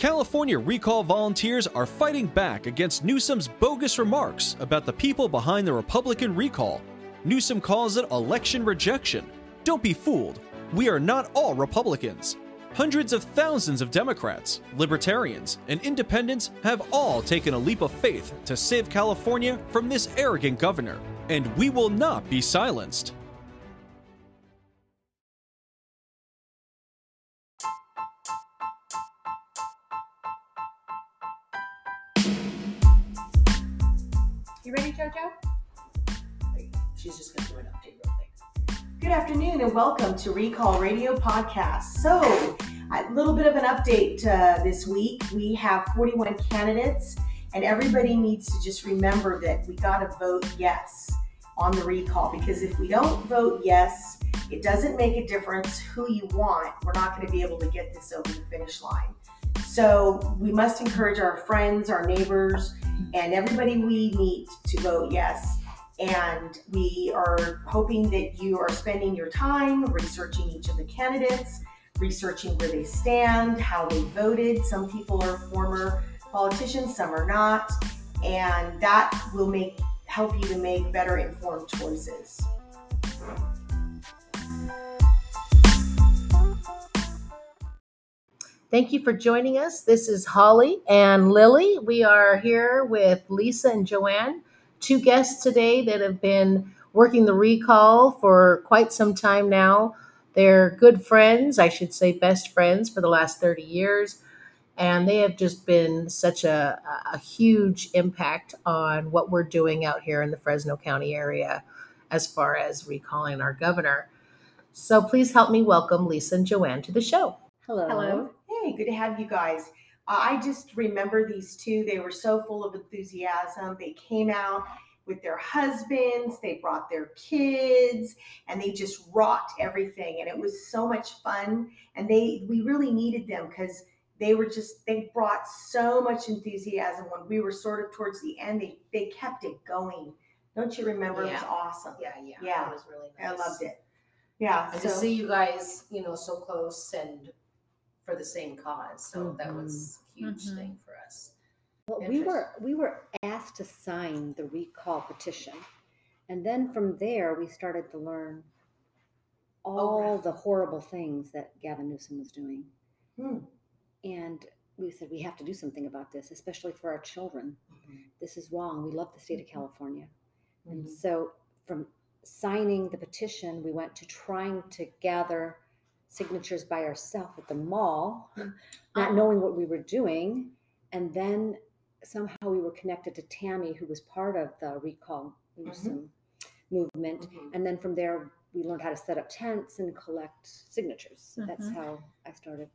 California recall volunteers are fighting back against Newsom's bogus remarks about the people behind the Republican recall. Newsom calls it election rejection. Don't be fooled. We are not all Republicans. Hundreds of thousands of Democrats, Libertarians, and Independents have all taken a leap of faith to save California from this arrogant governor, and we will not be silenced. JoJo? She's just going to do an update real quick. Good afternoon and welcome to Recall Radio Podcast. So, a little bit of an update uh, this week. We have 41 candidates, and everybody needs to just remember that we got to vote yes on the recall because if we don't vote yes, it doesn't make a difference who you want. We're not going to be able to get this over the finish line. So, we must encourage our friends, our neighbors, Mm-hmm. and everybody we meet to vote yes. And we are hoping that you are spending your time researching each of the candidates, researching where they stand, how they voted. Some people are former politicians, some are not. And that will make help you to make better informed choices. Thank you for joining us. This is Holly and Lily. We are here with Lisa and Joanne, two guests today that have been working the recall for quite some time now. They're good friends, I should say best friends for the last 30 years. And they have just been such a, a huge impact on what we're doing out here in the Fresno County area as far as recalling our governor. So please help me welcome Lisa and Joanne to the show. Hello. Hello. Hey, good to have you guys. Uh, I just remember these two. They were so full of enthusiasm. They came out with their husbands, they brought their kids, and they just rocked everything. And it was so much fun. And they we really needed them because they were just they brought so much enthusiasm when we were sort of towards the end. They they kept it going. Don't you remember? It was awesome. Yeah, yeah. Yeah. It was really nice. I loved it. Yeah. And so- to see you guys, you know, so close and for the same cause. So that was a huge Mhm. thing for us. Well, we were we were asked to sign the recall petition, and then from there we started to learn all really? the horrible things that Gavin Newsom was doing, Hmm. and we said we have to do something about this, especially for our children. This is wrong. We love the state of California, and so from signing the petition, we went to trying to gather signatures by ourselves at the mall, not Oh. knowing what we were doing. And then somehow we were connected to Tammy, who was part of the recall Newsom movement. Mhm. And then from there, we learned how to set up tents and collect signatures. So that's how I started.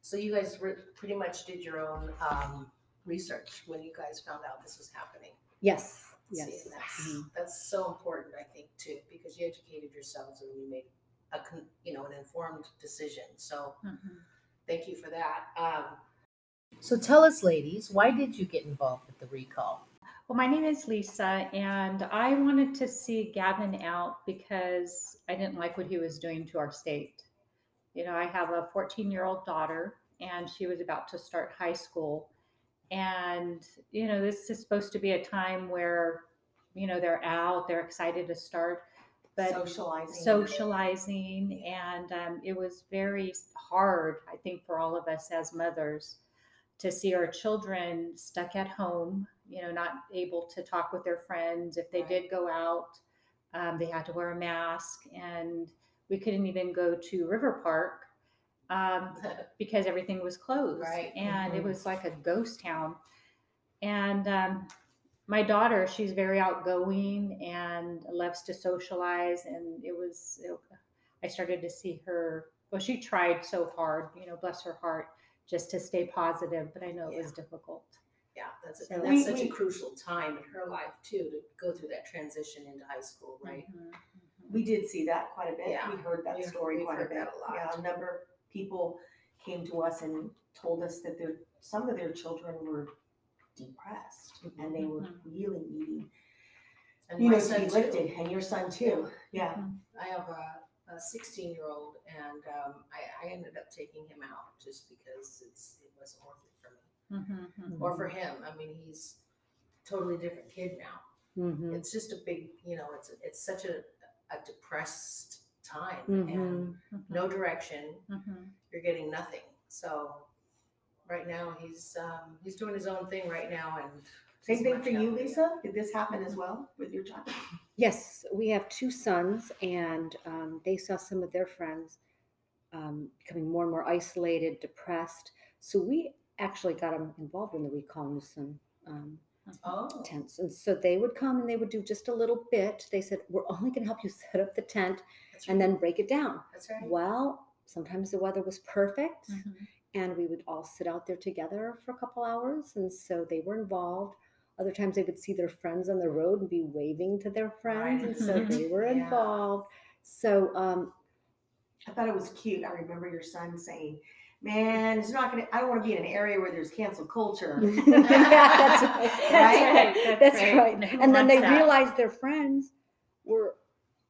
So you guys re- pretty much did your own um, research when you guys found out this was happening. Yes. Yes. and that's that's so important, I think, too, because you educated yourselves and you made a con- you know an informed decision. So thank you for that. Um, So tell us, ladies, why did you get involved with the recall? Well, my name is Lisa, and I wanted to see Gavin out because I didn't like what he was doing to our state. You know, I have a 14 year old daughter, and she was about to start high school. And, you know, this is supposed to be a time where, you know, they're out, they're excited to start. But socializing. socializing and um, it was very hard i think for all of us as mothers to see our children stuck at home you know not able to talk with their friends if they Right. did go out um, they had to wear a mask and we couldn't even go to river park um, because everything was closed Right. and it Mhm. was like a ghost town and um, my daughter she's very outgoing and loves to socialize and it was it, i started to see her well she tried so hard you know bless her heart just to stay positive but i know it was difficult yeah, that's So and we- such we- a crucial time in her life too to go through that transition into high school, right? Mhm. We did see that quite a bit. Yeah. We heard that story quite a bit. a lot. Yeah, a number of people came to us and told us that their some of their children were depressed and they were Mhm. really needing, And you my know, to son be too. lifted. And your son too. Yeah. I have a, a 16 year old, and um, I, I ended up taking him out just because it's it wasn't worth it for Mhm. or for him. I mean, he's a totally different kid now. Mhm. It's just a big, you know, it's it's such a a depressed time and no direction. You're getting nothing. So right now he's um, he's doing his own thing right now and Same thing for you, happier. Lisa? Did this happen as well with your child? Yes, we have two sons, and um, they saw some of their friends um, becoming more and more isolated, depressed. So we actually got them involved in the recall Newsom um, Oh, tents, and so they would come and they would do just a little bit. They said, "We're only going to help you set up the tent that's and right. then break it down." that's right. Well, sometimes the weather was perfect, Mhm. And we would all sit out there together for a couple hours, and so they were involved. Other times they would see their friends on the road and be waving to their friends, and so they were Yeah. involved. So um, I thought it was cute. I remember your son saying, Man, it's not gonna I don't want to be in an area where there's cancel culture. that's right. That's Right? right. That's right. right. Who And then they that? realized their friends were,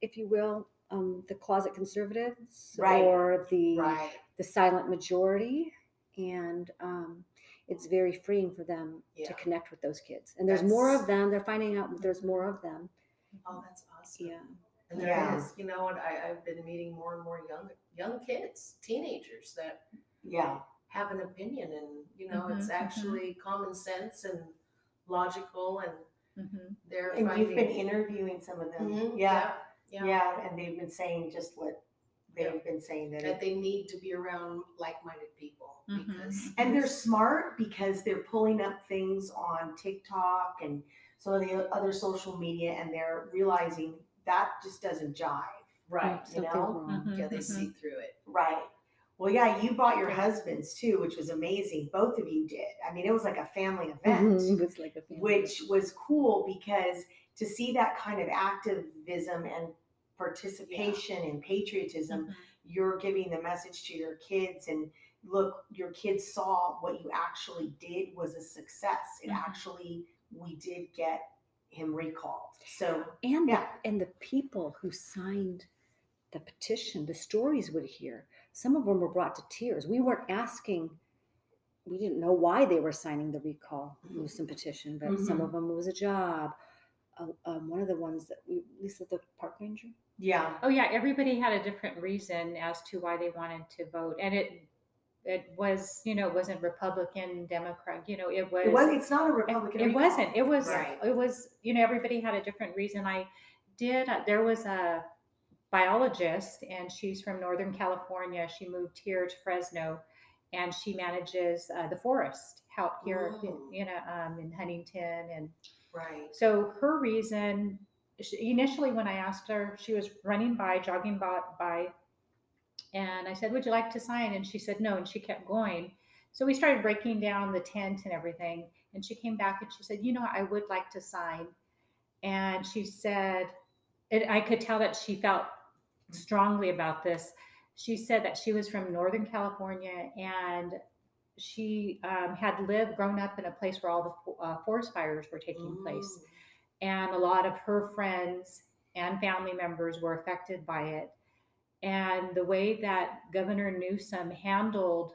if you will, um, the closet conservatives Right. or the Right. the silent majority, and um, it's very freeing for them Yeah. to connect with those kids. And there's more of them. They're finding out there's more of them. Oh, that's awesome. Yeah. And there is, Yeah. you know, and I, I've been meeting more and more young young kids, teenagers that yeah. have an opinion and you know Mhm, it's mhm. actually common sense and logical and Mhm. they're And finding you've been interviewing some of them. Mhm, Yeah. Yeah, Yeah. And they've been saying just what they've Yeah. been saying that that it, they need to be around like-minded people Mhm. because and they're smart because they're pulling up things on TikTok and some of the other social media and they're realizing that just doesn't jive. right You know? wrong. Mhm. yeah they Mhm. see through it Right. Well, yeah, you brought your husbands too, which was amazing. Both of you did. I mean, it was like a family event, Mhm. It was like a family. which was cool because to see that kind of activism and participation and patriotism, Mhm. you're giving the message to your kids and look, your kids saw what you actually did was a success. It Mhm. actually, we did get him recalled. So, and Yeah. the, and the people who signed the petition, the stories would hear. Some of them were brought to tears. We weren't asking. We didn't know why they were signing the recall Newsom petition, but some of them was a job. Uh, um, one of the ones that we, Lisa, the park ranger. Yeah. Oh yeah, everybody had a different reason as to why they wanted to vote, and it it was you know it wasn't Republican, Democrat, you know it was. It was, it's not a Republican it recall. wasn't. It was. Right. It was. You know, everybody had a different reason. I did. Uh, there was a biologist, and she's from Northern California. She moved here to Fresno, and she manages uh, the forest out here, Oh. you know, um, in Huntington, and right so her reason, she, initially when I asked her, she was running by, jogging by, by, and I said, "Would you like to sign?" And she said no, and she kept going. So we started breaking down the tent and everything, and she came back and she said, "You know, I would like to sign," and she said, and I could tell that she felt strongly about this. She said that she was from Northern California and she um, had lived, grown up in a place where all the uh, forest fires were taking place Mm. And a lot of her friends and family members were affected by it. And the way that governor newsom handled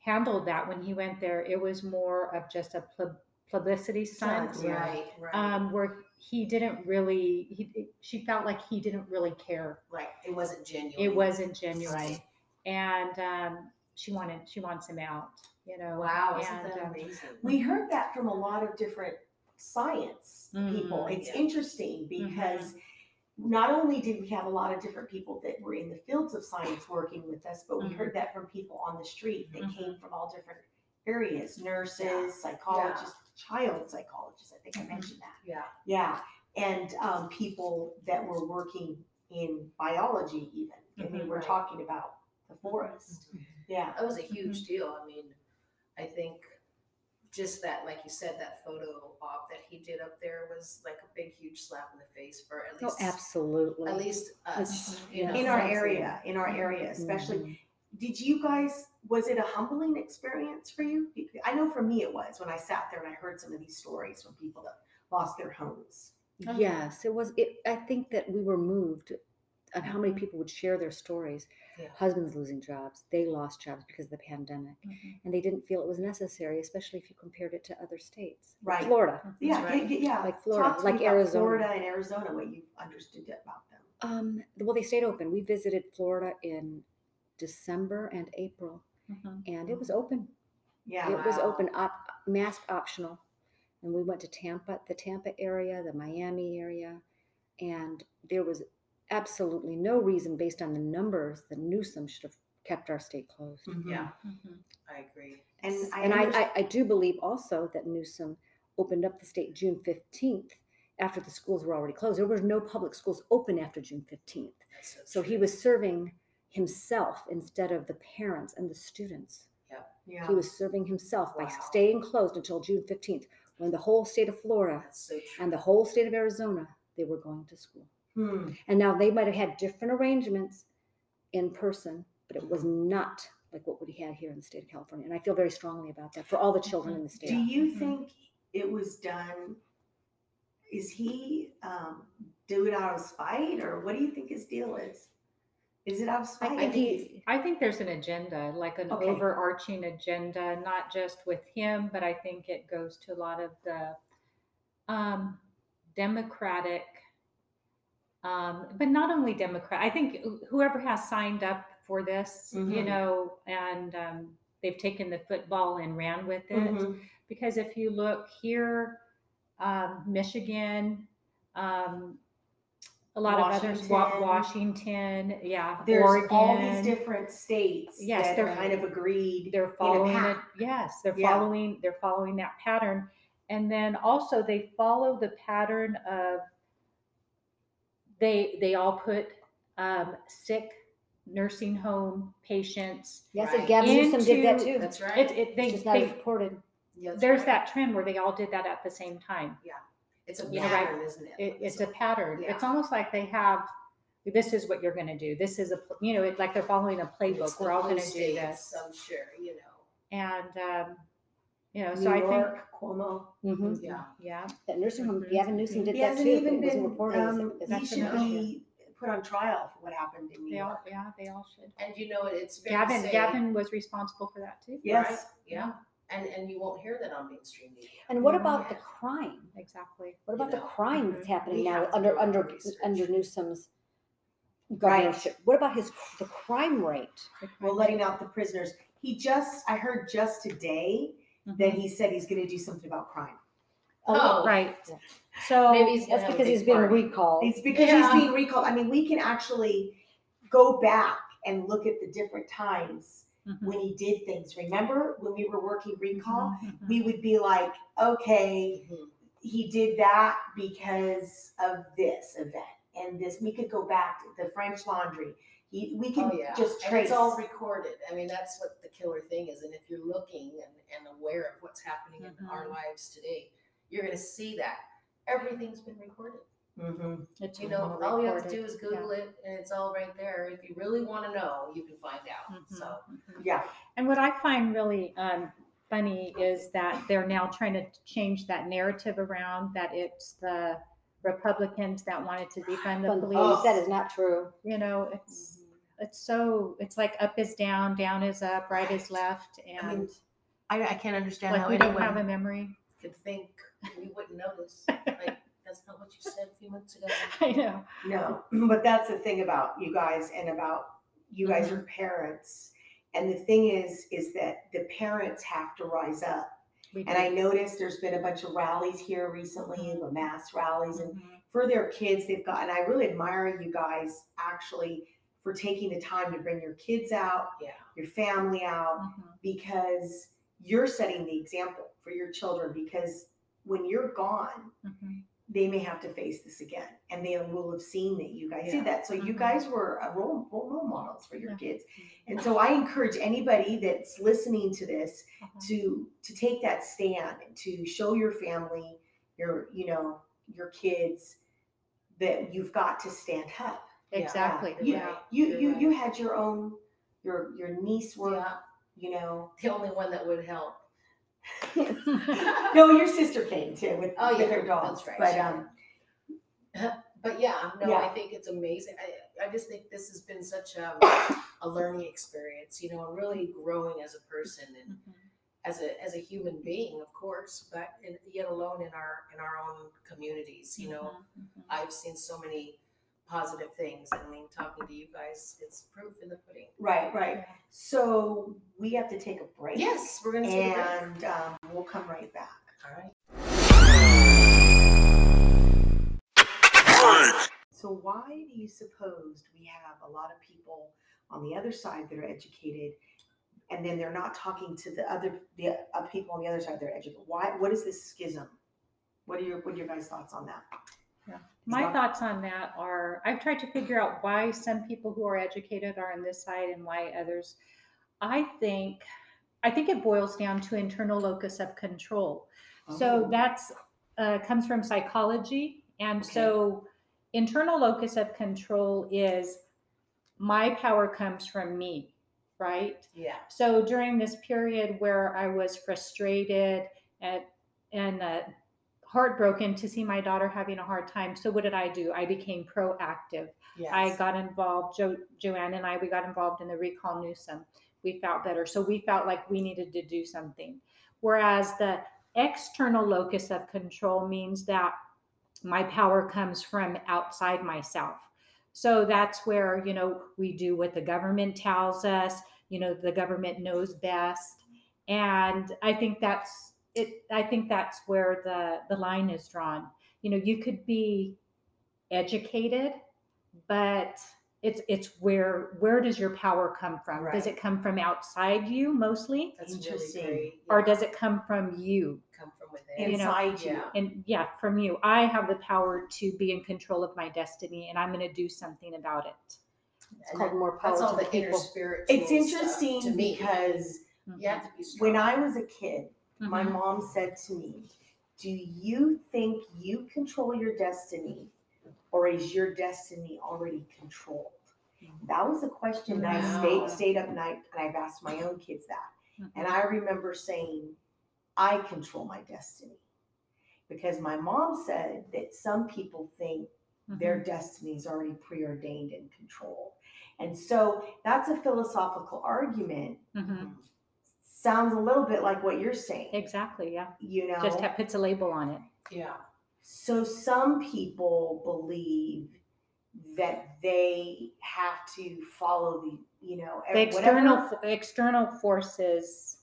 handled that when he went there it was more of just a pub- publicity stunt Stunt, right right. um, where he didn't really he she felt like he didn't really care. Right it wasn't genuine. It wasn't genuine. Right. and um, she wanted she wants him out you know? Wow isn't and, that um, amazing? We heard that from a lot of different science people. Mhm. It's Yeah. interesting because not only did we have a lot of different people that were in the fields of science working with us, but we Mhm. heard that from people on the street that Mhm. came from all different areas nurses, Yeah. psychologists, child psychologists. I think I Mhm. mentioned that. yeah Yeah. And um, people that were working in biology, even. I mean, Mhm. we're Right. talking about the forest. Yeah. that was a huge deal i mean i think just that like you said that photo op that he did up there was like a big huge slap in the face for at least. Oh, least absolutely. at least us It's- you know In our Absolutely. area, in our area, especially. Mhm. Did you guys, was it a humbling experience for you? I know for me it was when I sat there and I heard some of these stories from people that lost their homes. Oh. Yes, it was. It, I think that we were moved. And how many people would share their stories. Yeah. Husbands losing jobs, they lost jobs because of the pandemic, Mhm. and they didn't feel it was necessary, especially if you compared it to other states. Right. Florida. Yeah, right. get- get- yeah. Like Florida, Talk to like me about Arizona. Florida and Arizona, what you understood about them. Um, well, they stayed open. We visited Florida in December and April, Mhm. and it was open. Yeah. it was Wow. open, op- mask optional. And we went to Tampa, the Tampa area, the Miami area, and there was absolutely no reason, based on the numbers, that Newsom should have kept our state closed. Mhm. Yeah, Mhm. I agree. And I, and I, I, I do believe also that Newsom opened up the state June 15th after the schools were already closed. There were no public schools open after June 15th. That's So he was serving himself instead of the parents and the students. yeah. He was serving himself by staying closed until June 15th, when the whole state of Florida so and the whole state of Arizona, they were going to school. Hmm. And now they might have had different arrangements in person, but it was not like what we had here in the state of California. And I feel very strongly about that for all the children in the state. Do you Mhm. think it was done? Is he um, do it out of spite, or what do you think his deal is? Is it out of spite? I I think think he, I think there's an agenda, like an Okay. overarching agenda, not just with him, but I think it goes to a lot of the um, Democratic, um, but not only Democrat. I think whoever has signed up for this, you Mhm. know, and um, they've taken the football and ran with it. Mhm. Because if you look here, um, Michigan, um, a lot of others, Washington. Washington, yeah, There's Oregon. all these different states Yes, they're- kind of agreed. they're following it yes they're Yeah. following they're following that pattern and then also they follow the pattern of they they all put um, sick nursing home patients yes, Right. and Gavin Newsom did that too. That's right. it, it, It's they, just not they reported. Yeah, that's there's right. that trend where they all did that at the same time Yeah. It's a you know, right. pattern, isn't it? it, it's a pattern it's almost like they have this is what you're going to do this is a pl- you know it's like they're following a playbook It's the we're all going to do states, this I'm sure, you know. and um, you know New so i think York, Cuomo. hmm Yeah. yeah That nursing home, Mhm. Gavin Newsom Mhm. did He that hasn't too. even it wasn't been. reported. as a- Um, as he a should issue. be put on trial for what happened in New they all York. yeah they all should And you know, it's fair to Gavin, say, Gavin was responsible for that too. Yes. right? Yeah. And and you won't hear that on mainstream media. And what Yeah. about the crime? Exactly. What about You the know, crime that's mhm. happening We now have to under our under research. under Newsom's governorship? What about his the crime rate? Well, letting out the prisoners. He just, I heard just today that he said he's going to do something about crime. Oh. right. Yeah. So Maybe he's That's because big he's been recalled. It's because Yeah. he's being recalled. I mean, we can actually go back and look at the different times Mhm. when he did things. Remember when we were working recall? Mhm. We would be like, okay, Mhm. he did that because of this event and this. We could go back to the French Laundry. He, we can Oh, yeah. just And trace. it's all recorded. I mean, that's what the killer thing is. And if you're looking and, and aware of what's happening in our Mhm. lives today, you're going to see that everything's been recorded. Mhm. It's You know, all all you have to recorded. do is Google it and it's all right there. If you really want to know, you can find out. Mhm, So, mhm. Yeah. And what I find really um, funny is that they're now trying to change that narrative around that it's the Republicans that wanted to defund the Fund- police. oh, that is not true. You know, it's it's so it's like up is down, down is up, right is left, I mean, and I, I can't understand like how we don't have a memory. could think we wouldn't notice. Like, that's not what you said a few months ago. I know. No, but that's the thing about you guys and about you guys Mm-hmm. are parents. And the thing is, is that the parents have to rise up. And I noticed there's been a bunch of rallies here recently, Mm-hmm. the mass rallies, and Mhm. for their kids, they've got, and I really admire you guys actually for taking the time to bring your kids out, Yeah. your family out, Mhm. because you're setting the example for your children. Because when you're gone, Mhm. they may have to face this again and they will have seen that you guys Yeah. did that so you Mhm. guys were a role, role models for your Yeah. kids and so i encourage anybody that's listening to this Uh-huh. to to take that stand and to show your family your you know your kids that you've got to stand up Exactly. you Yeah. you you're you, right. you had your own your your niece work Yeah. you know The only one that would help. no your sister came too with, Oh, with yeah, her dogs that's right, but um But yeah, no, Yeah. I think it's amazing. I, I just think this has been such a, a learning experience, you know, and really growing as a person and Mhm. as a as a human being, of course, but in, yet alone in our in our own communities. You know, Mhm, mhm. I've seen so many positive things. I mean, talking to you guys, it's proof in the pudding. Right, right. So we have to take a break. Yes, we're gonna take a break. And um, we'll come right back. All right. So why do you suppose we have a lot of people on the other side that are educated, and then they're not talking to the other the uh, people on the other side that are educated? Why? What is this schism? What are your what are your guys' thoughts on that? Yeah. My thoughts on that are I've tried to figure out why some people who are educated are on this side and why others. I think I think it boils down to internal locus of control. So Oh. that's uh, comes from psychology, and Okay. so internal locus of control is my power comes from me, right? Yeah. So during this period where I was frustrated and and uh, heartbroken to see my daughter having a hard time, so what did I do? I became proactive. Yes. I got involved. Jo- Joanne and I we got involved in the recall Newsom. We felt better, so we felt like we needed to do something. Whereas the external locus of control means that my power comes from outside myself. So that's where, you know, we do what the government tells us, you know, the government knows best. And I think that's it I think that's where the the line is drawn. You know, you could be educated, but it's it's where where does your power come from? Does it come from outside you mostly? That's Interesting. really great. Or does it come from you? come from within? you know, Inside you. and yeah from you i have the power to be in control of my destiny and i'm going to do something about it It's And called that- more power That's all to the the inner people. It's interesting to me. because mm-hmm. you have to be when I was a kid, my Mhm. mom said to me, "Do you think you control your destiny, or is your destiny already controlled?" That was a question that I stayed stayed up night and I've asked my own kids that. And I remember saying, I control my destiny. Because my mom said that some people think their destiny is already preordained and controlled. And so that's a philosophical argument. Mhm. Sounds a little bit like what you're saying, exactly yeah you know? just have, puts a label on it Yeah. So some people believe that they have to follow the, you know, the external whatever- external forces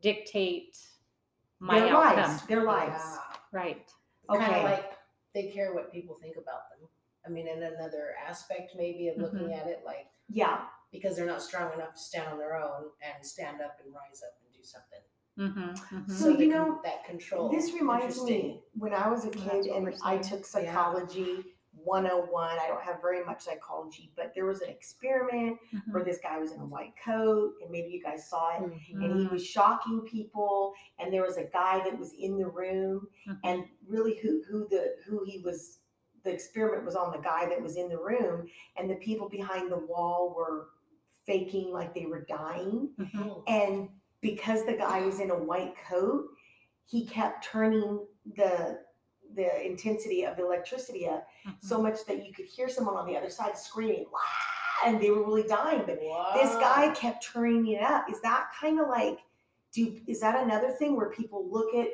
dictate my their outcome lives, their lives. Yeah. right Kind Okay. of like they care what people think about them. I mean, in another aspect, maybe of looking Mhm. at it, like Yeah. because they're not strong enough to stand on their own and stand up and rise up and do something. mm-hmm, So, they you know, that control. This reminds me when I was a kid and I saying. took Yeah. psychology 101. I don't have very much psychology, but there was an experiment Mm-hmm. where this guy was in a white coat, and maybe you guys saw it. Mhm. And he was shocking people, and there was a guy that was in the room, Mhm. and really who who the who he was the experiment was on the guy that was in the room and the people behind the wall were faking like they were dying Mhm. and because the guy was in a white coat he kept turning the the intensity of the electricity up so much that you could hear someone on the other side screaming "Wah!" and they were really dying but this guy kept turning it up. Is that kind of like, do is that another thing where people look at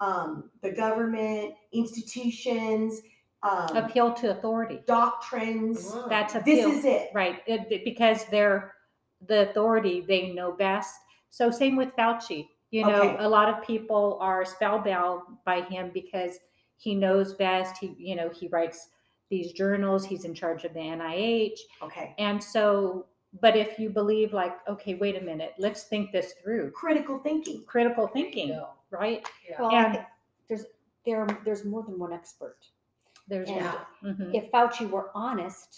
um, the government, institutions, um, appeal to authority doctrines? That's This is it. right it- because they're the authority they know best so same with fauci you know Okay. a lot of people are spellbound by him because he knows best he you know he writes these journals he's in charge of the nih Okay. and so but if you believe like okay wait a minute let's think this through Critical thinking. critical thinking go. right Yeah. Well, And- there's there there's more than one expert. there's And that Mhm. if Fauci were honest,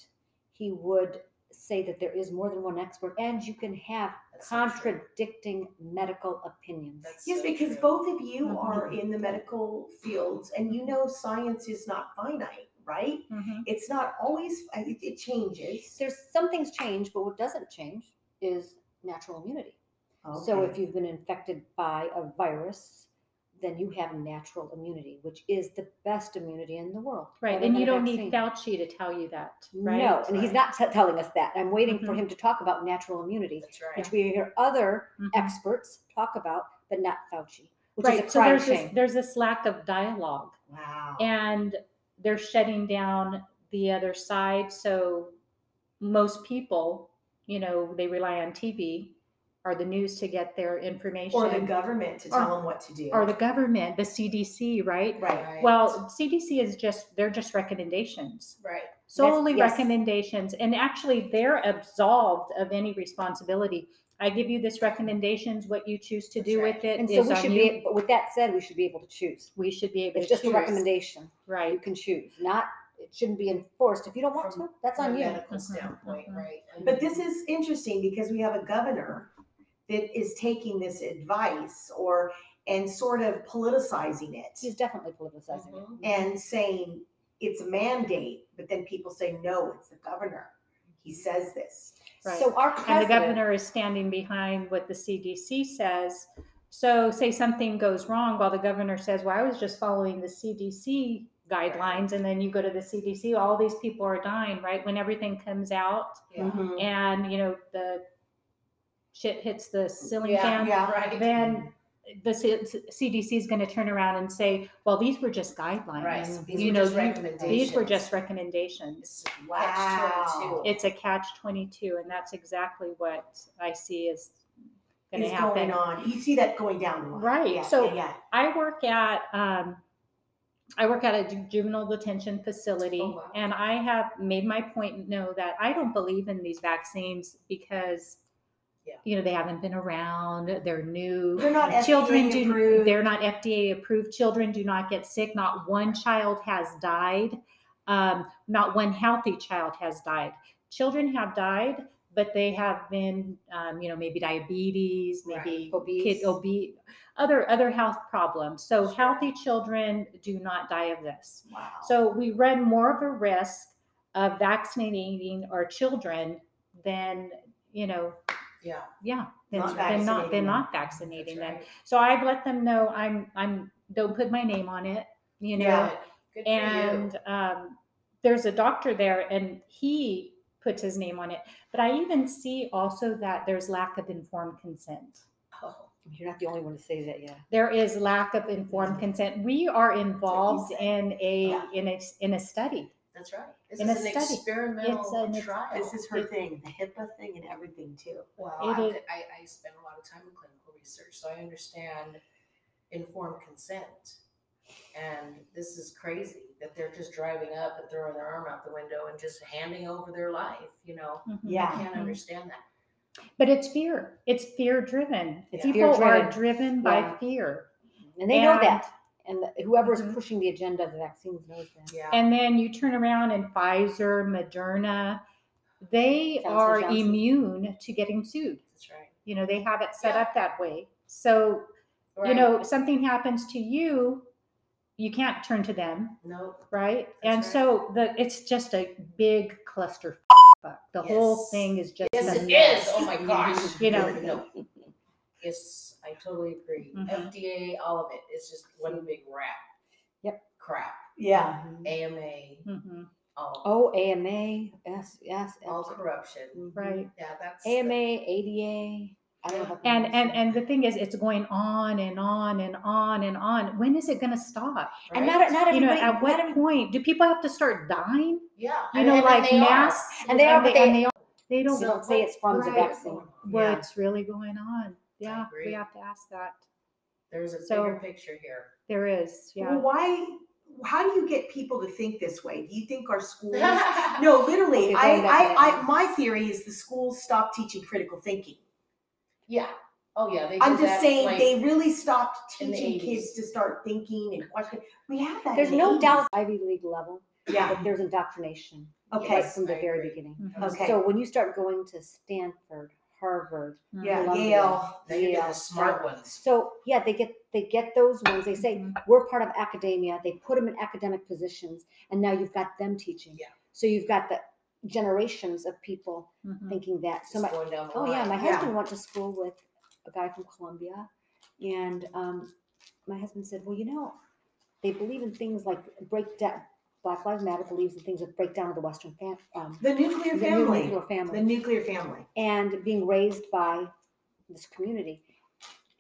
he would say that there is more than one expert, and you can have That's so true. contradicting medical opinions. That's Yes, so because true. both of you Mhm. are in the medical fields, and you know science is not finite, right? Mhm. It's not always. It, it changes. There's some things change, but what doesn't change is natural immunity. So if you've been infected by a virus, then you have natural immunity, which is the best immunity in the world. Right. And you don't need. Fauci to tell you that. Right. No, and he's not t- telling us that. I'm waiting for Mhm. him to talk about natural immunity, That's right. which we hear other Mhm. experts talk about, but not Fauci, which Right. is a So crying there's this, there's this lack of dialogue. Wow. and they're shutting down the other side so most people you know they rely on tv or the news to get their information or the government to Or- tell them what to do. or the government the cdc right right. well cdc is just they're just recommendations right. solely yes. recommendations and actually they're absolved of any responsibility i give you this recommendations what you choose to That's do right. with it and so we should be, but with that said, we should be able to choose. we should be able It's to just a recommendation. Right. You can choose, not, it shouldn't be enforced. If you don't want From to, that's on a you. medical standpoint, mhm. right? And- But this is interesting because we have a governor that is taking this advice or and sort of politicizing it He's definitely politicizing it. Mhm. and saying it's a mandate, but then people say no, it's the governor. He says this. Right. So our and the governor is standing behind what the CDC says. So, say something goes wrong while the governor says, Well, I was just following the CDC guidelines, and then you go to the CDC, all these people are dying, right? When everything comes out Yeah. Mhm. and, you know, the shit hits the ceiling Yeah, fan, Yeah. Right. then the C- CDC is going to turn around and say, Well, these were just guidelines. Right. These You were know, just recommendations. These were just recommendations. It's a Wow. catch-22. It's a catch 22, and that's exactly what I see is going to happen. going on. You see that going down. Right. Yeah, So- yeah, yeah. I work at um, I work at a juvenile detention facility, Oh, wow. and I have made my point know that I don't believe in these vaccines because Yeah. you know they haven't been around, they're new. They're not Children FDA do approved. they're not FDA approved. Children do not get sick. Not one child has died. Um, not one healthy child has died. Children have died, but they have been, um, you know, maybe diabetes, maybe Right. Obese. kid obese, other other health problems. So Sure. healthy children do not die of this. Wow. So we run more of a risk of vaccinating our children than you know, Yeah. yeah, Not than not vaccinating than them. not vaccinating them. So I've let them know I'm I'm don't put my name on it, you know. Yeah. Good. Good for And um, there's a doctor there, and he puts his name on it. But I even see also that there's lack of informed consent. you. Oh, you're not the only one to say that yeah. There is lack of informed consent. We are involved in a in a in a study. That's right. This In is a an study. experimental It's an ex- trial. This is her thing, the HIPAA thing and everything too. Well, I, I, I spend a lot of time in clinical research, so I understand informed consent. And this is crazy that they're just driving up and throwing their arm out the window and just handing over their life. You know, Yeah. I can't Mhm. understand that. But it's fear. It's fear driven. Yeah. People Fear-driven. are driven by Yeah. fear. And they know that. And the- whoever's Mhm. pushing the agenda of the vaccines knows that. Yeah. And then you turn around and Pfizer, Moderna, they Johnson are Johnson. immune to getting sued. that's right. You know, they have it set Yeah. up that way. So, you know, something happens to you, you can't turn to them, no, right? That's and right. so the it's just a big cluster. fuck. The whole thing is just yes, a it mess. is. Oh my gosh. You know. no. Yes, I totally agree. Mhm. FDA, all of it, it's just one big wrap. Yep. Crap. Yeah. AMA, Mhm, all, Oh, AMA, yes, yes. all abso- corruption. Right. Yeah, that's AMA, ADA. I don't know about the And others. and and the thing is, it's going on and on and on and on. When is it going to stop? And right? not, not You know, everybody. at what point do people have to start dying? Yeah, You and- know, and like they are. mass, And they are, but they- they, they don't They don't say it's from the Right. vaccine. what's really going on. Yeah, we agree. have to ask that. There's a So- bigger picture here. There is, Well, yeah. why? How do you get people to think this way? Do you think our schools? no, literally. Okay, I, going back to I, that. I, my theory is the schools stopped teaching critical thinking. Yeah. Oh yeah. They I'm did just that, saying like, they really stopped in the teaching 80s. kids to start thinking and questioning. We have that. There's in the no 80s. doubt Ivy League level Yeah. that there's indoctrination Okay. right from the I very agree. beginning. Mhm. Okay. So when you start going to Stanford, Harvard, yeah. Columbia, Yale. They get Yale, the smart ones. So yeah, they get they get those ones. They say Mhm. we're part of academia. They put them in academic positions, and now you've got them teaching. Yeah. So you've got the generations of people Mhm. thinking that. So Just my going down the oh yeah, line. my Yeah. husband went to school with a guy from Columbia, and um, my husband said, well, you know, they believe in things like break down. Black Lives Matter believes in things that break down the Western fam- um, The nuclear the family. nuclear family. The nuclear family. and being raised by this community.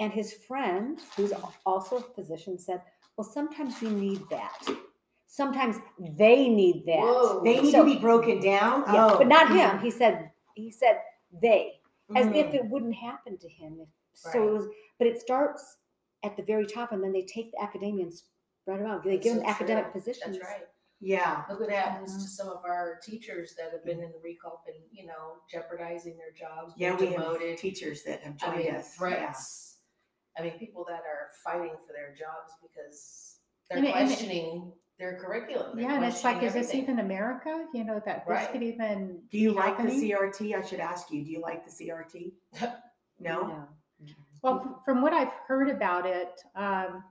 And his friend, who's also a physician, said, Well, sometimes you need that. Sometimes they need that. Whoa. They need So- to be broken down. Yeah, oh, but not him. He said, he said they, as Mhm. if it wouldn't happen to him. If, So it was, but it starts at the very top, and then they take the academia and spread them out. They That's give so them academic true. positions. That's right. Yeah. Look what happens to some of our teachers that have been in the recall and, you know, jeopardizing their jobs, Yeah, being we have demoted. teachers that have I joined mean, us. Yeah. threats. I mean, people that are fighting for their jobs because they're And it- and it- questioning their curriculum. They're Yeah, and it's like, questioning is this everything. even America? You know, that this Right. could even Do you be like the happening? CRT? I should ask you. Do you like the CRT? No. No. Well, f- from what I've heard about it, um,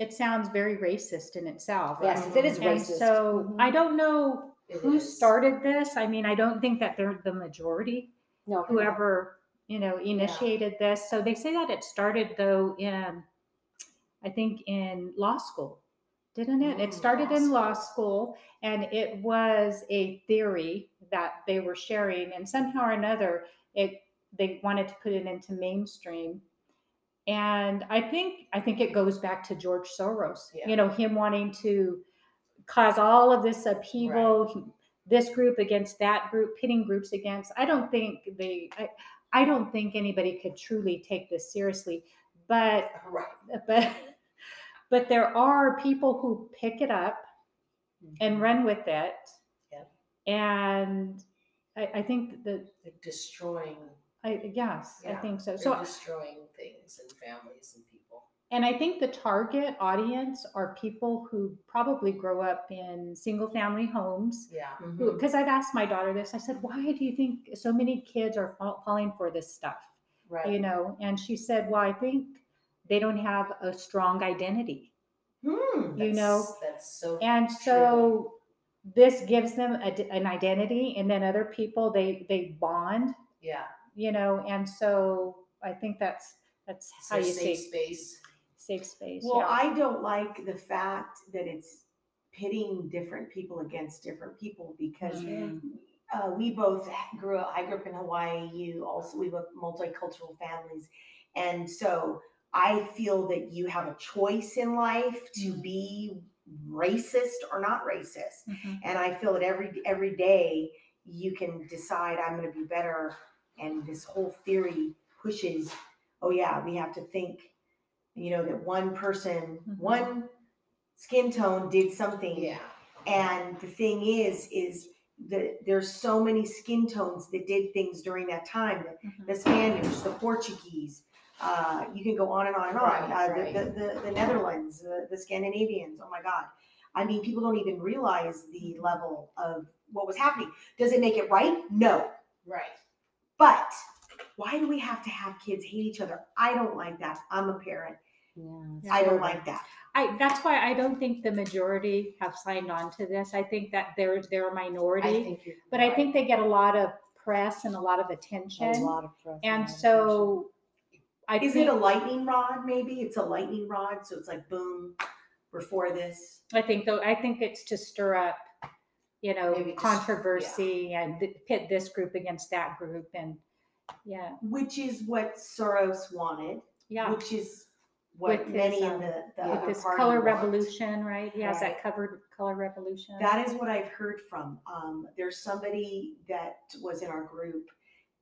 it sounds very racist in itself. Yes, it is racist. so Mhm. I don't know It who is. started this. I mean, I don't think that they're the majority. no, Whoever you know initiated this. So they say that it started though in, I think in law school, didn't it? Mm, It started law in law school. school, and it was a theory that they were sharing, and somehow or another, it they wanted to put it into mainstream. And I think I think it goes back to George Soros. Yeah. You know, him wanting to cause all of this upheaval, this group against that group, pitting groups against. I don't think they. I, I don't think anybody could truly take this seriously. But Right. but but there are people who pick it up and mm-hmm. run with it. Yep. And I, I think that destroying. I yes, I Yeah, think so. They're So destroying things and families and people. and I think the target audience are people who probably grow up in single family homes. Yeah. Because I've asked my daughter this. I said, "Why do you think so many kids are fall, falling for this stuff?" Right. You know, and she said, "Well, I think they don't have a strong identity." Hmm. you know, That's- That's so. and so this gives them a d an identity and then other people they they bond Yeah. You know and so i think that's that's how you safe say space. safe space Well, yeah. I don't like the fact that it's pitting different people against different people because Mhm. uh, we both grew up, I grew up in Hawaii, you also, we have multicultural families. And so I feel that you have a choice in life to Mhm. be racist or not racist. Mhm. And I feel that every every day you can decide I'm going to be better. And this whole theory pushes, oh yeah, we have to think, you know, that one person, Mhm. one skin tone did something Yeah. and the thing is, is that there's so many skin tones that did things during that time. The, Mhm. the Spaniards, the Portuguese, uh, you can go on and on and on. Right, uh, right. The, the, the, the Netherlands, the, the Scandinavians. Oh my God. I mean, people don't even realize the level of what was happening. Does it make it right? No. Right. But why do we have to have kids hate each other? I don't like that. I'm a parent. Yeah. I don't like that. I, that's why I don't think the majority have signed on to this. I think that they're they're a minority, I think you're. but I think they get a lot of press and a lot of attention. A attention. lot of press. And lot of so I Is think it a lightning rod? Maybe it's a lightning rod. So it's like boom, we're for this. I think though I think it's to stir up, you know, Maybe just- controversy and th- pit this group against that group, and yeah, which is what Soros wanted, yeah. which is what With his, many um, in the, the With other this party color want. revolution, right? He has Right. that covered color revolution. That is what I've heard from. Um, there's somebody that was in our group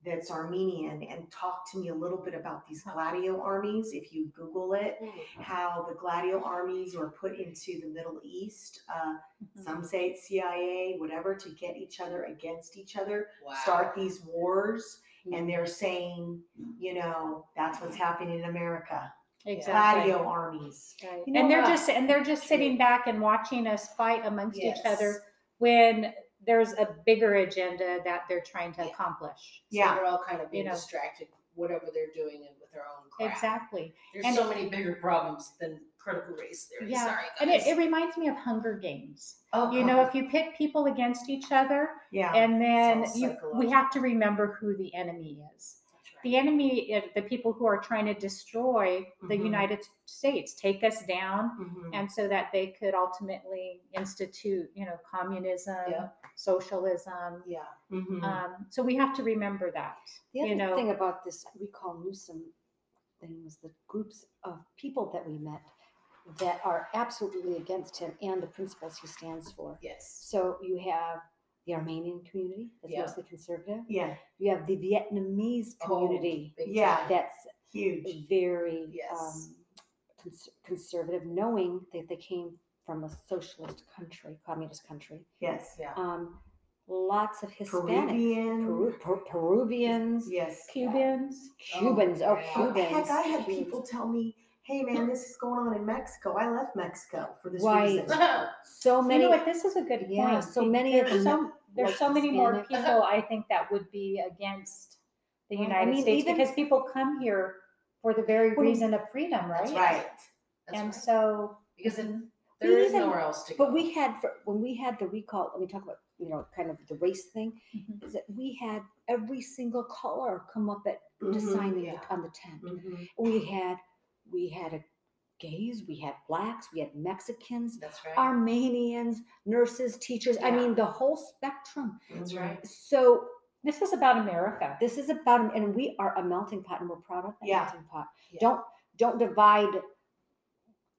that's Armenian and talk to me a little bit about these Gladio armies. If you Google it, Mm. how the Gladio armies were put into the Middle East. Uh, Mhm. some say it's CIA, whatever, to get each other against each other. Wow. start these wars Mhm. and they're saying, you know, that's what's happening in America. exactly. Gladio armies. Right. You know and they're just and they're just True. sitting back and watching us fight amongst each other when there's a bigger agenda that they're trying to accomplish. So Yeah. they're all kind of being know. distracted, whatever they're doing and with their own crap. Exactly. There's And- so many bigger problems than critical race theory. Yeah. Sorry. And it, it reminds me of Hunger Games. oh, You know, if you pit people against each other, Yeah. and then you, we have to remember who the enemy is. That's the enemy, the people who are trying to destroy the Mhm. United States, take us down, Mhm. and so that they could ultimately institute, you know, communism, Yeah. Socialism. Yeah. Mhm. Um, so we have to remember that. The other you know, thing about this recall Newsom thing was the groups of people that we met that are absolutely against him and the principles he stands for. Yes. So you have the Armenian community that's Yeah. mostly conservative. yeah, You have the Vietnamese Oh, community big Yeah. that's huge. very Yes. um, cons- conservative, knowing that they came from a socialist country, communist country. Yes. Yeah. Um, lots of Hispanics, Peruvian. Peru, Per- Peruvians, Yes. Cubans. Cubans. Oh. Oh, Cubans. heck, I had Cubans. people tell me, "Hey, man, this is going on in Mexico. I left Mexico for this Right. reason." So many. You know what? This is a good point. Yeah, so many of there's them so, there's like so many more people I think that would be against the Right, I United mean, States even- because people come here for the very Well, reason of freedom, right? That's right. That's and right. so because it, mhm. There is even- nowhere else to go. But we had for, when we had the recall. Let me talk about you know kind of the race thing. Mhm. Is that we had every single color come up at Mhm. sign Yeah. the, on the tent. Mhm. We had we had a gays, we had blacks, we had Mexicans, That's right. Armenians, nurses, teachers. I mean the whole spectrum. That's right. So this is about America. this is about and we are a melting pot and we're proud of that Yeah. melting pot. Yeah. Don't don't divide.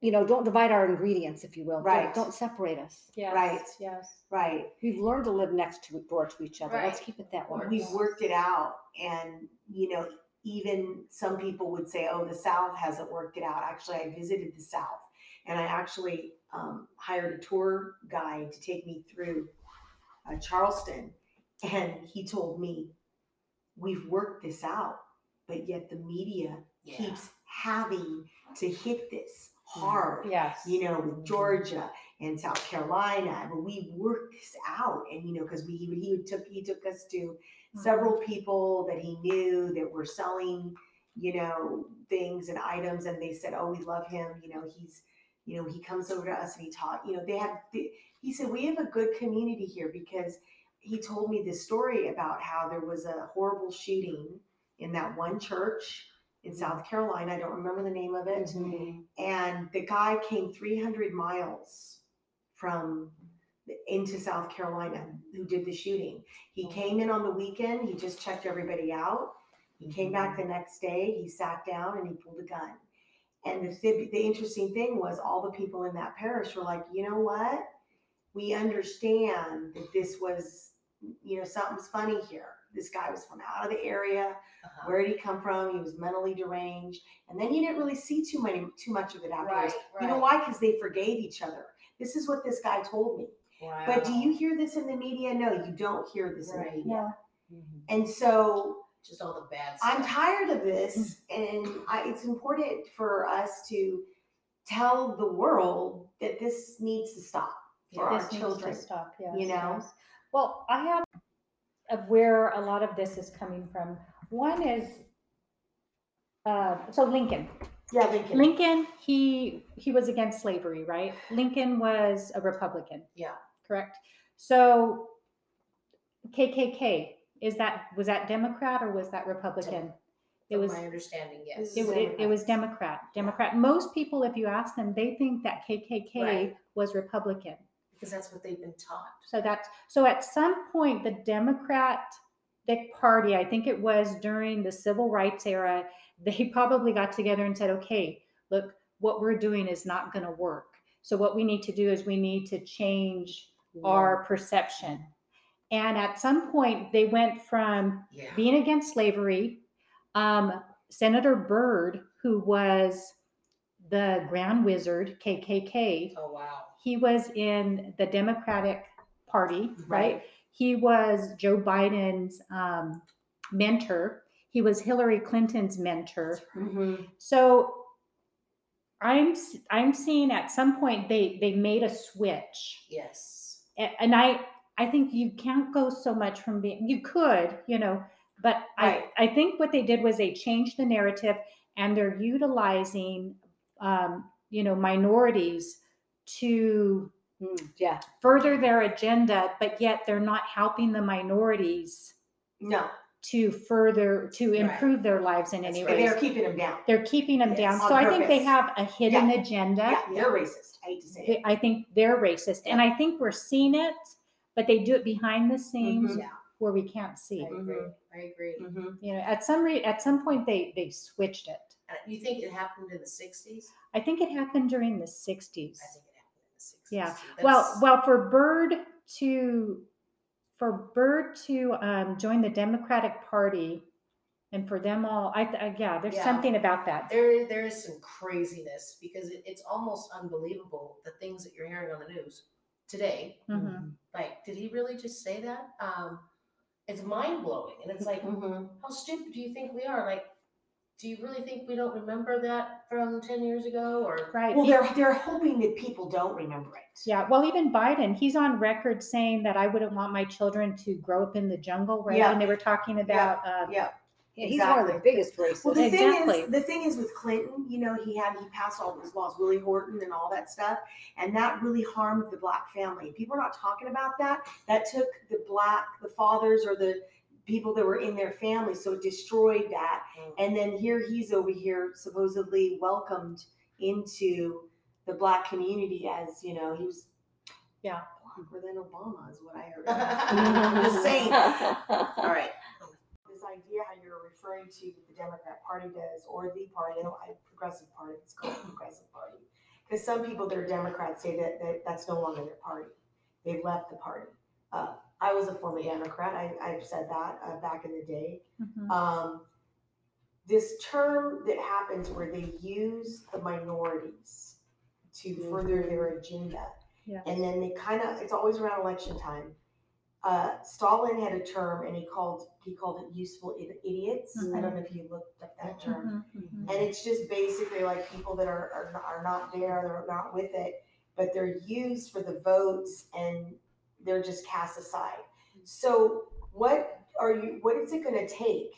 You know, don't divide our ingredients, if you will. Don't- Right. Don't, separate us. Yes, Right. Yes. Right. We've learned to live next to door to each other. Let's keep it that way. We've worked it out, and you know, even some people would say, "Oh, the South hasn't worked it out." Actually, I visited the South, and I actually um, hired a tour guide to take me through uh, Charleston, and he told me, "We've worked this out, but yet the media Yeah. keeps having to hit this hard." Yes. you know, with mm-hmm. Georgia and South Carolina, but we worked this out, and you know, because we he, he took he took us to mm-hmm. several people that he knew that were selling, you know, things and items, and they said, "Oh, we love him. You know, he's, you know, he comes over to us and he taught. You know, they have. He said we have a good community here because he told me this story about how there was a horrible shooting in that one church in South Carolina. I don't remember the name of it Mhm. and the guy came 300 miles from into South Carolina who did the shooting. He came in on the weekend, he just checked everybody out. He came back the next day, he sat down and he pulled a gun. And the th- the interesting thing was all the people in that parish were like, "You know what? We understand that this was you know something's funny here. This guy was from out of the area. Uh-huh. Where did he come from? He was mentally deranged. And then you didn't really see too many too much of it afterwards. Right, You know why? Because they forgave each other. This is what this guy told me. But do you hear this in the media? No, you don't hear this in Right. the media. No. Mhm. And so just all the bad stuff? I'm tired of this, and I, it's important for us to tell the world that this needs to stop for Yeah. our this needs children. to stop. Yes, you know? yes. Well, I have of where a lot of this is coming from. One is uh, so Lincoln. Yeah, Lincoln. Lincoln, he he was against slavery, right? Lincoln was a Republican. Yeah. Correct. So KKK is that was that Democrat or was that Republican? It was my understanding, yes. it, it, it was Democrat. Democrat. Most people, if you ask them, they think that KKK Right. was Republican. Because that's what they've been taught. So that's so at some point the Democratic Party, I think it was during the civil rights era, they probably got together and said, okay, look, what we're doing is not going to work. So what we need to do is we need to change our perception. And at some point they went from Yeah. being against slavery. Um, Senator Byrd, who was the Grand Wizard, KKK, Oh wow. He was in the Democratic Party, right? Right. He was Joe Biden's um, mentor. He was Hillary Clinton's mentor. Mhm. So I'm I'm seeing at some point they they made a switch, Yes. And I I think you can't go so much from being you could you know, but Right. I I think what they did was they changed the narrative and they're utilizing um, you know minorities to Mm, yeah. further their agenda, but yet they're not helping the minorities No. to further to Right. improve their lives in any That's way. they're keeping them down. They're keeping them down. Yes. So On I think they have a hidden Yeah. agenda. Yeah, they're racist. I hate to say it. I think they're racist, and I think we're seeing it, but they do it behind the scenes Mhm. Yeah. where we can't see. I agree. I agree. Mhm. You know, at some re- at some point they they switched it. Uh, You think it happened in the sixties? I think it happened during the '60s. I think it happened in the sixties. Yeah. Well, well, for Byrd to for Byrd to um, join the Democratic Party, and for them all, I, I yeah, there's Yeah. something about that. there there is some craziness because it, it's almost unbelievable the things that you're hearing on the news today. Mhm. Like, did he really just say that? Um, it's mind blowing, and it's like, mm-hmm. how stupid do you think we are? Like, do you really think we don't remember that from ten years ago? Or Right. Well, they're they're hoping that people don't remember it. yeah. Well, even Biden, he's on record saying that I wouldn't want my children to grow up in the jungle, right? Yeah. And they were talking about uh, Yeah. Yeah, he's one of the Exactly. biggest racists. Well, the Exactly. thing is, the thing is with Clinton, you know, he had he passed all those laws, Willie Horton and all that stuff, and that really harmed the black family. People are not talking about that. That took the black, the fathers or the people that were in their family, so it destroyed that. Mm. And then here he's over here supposedly welcomed into the black community as you know he was Yeah. blacker than Obama is what I heard. I'm just saying. all right, this idea how you're referring to what the Democrat Party does or the party, I don't, I, Progressive Party, it's called the Progressive Party. Because some people that are Democrats say that, that that's no longer their party. They've left the party. Uh, I was a former Democrat. I, I've said that uh, back in the day. mhm. Um, this term that happens where they use the minorities to further their agenda. Yeah. And then they kind of, it's always around election time. Uh, Stalin had a term and he called, he called it useful id- idiots. I don't know if you looked up that term. Mhm, mhm. And it's just basically like people that are, are, not- are not there, they're not with it, but they're used for the votes and they're just cast aside. So what are you, what is it gonna take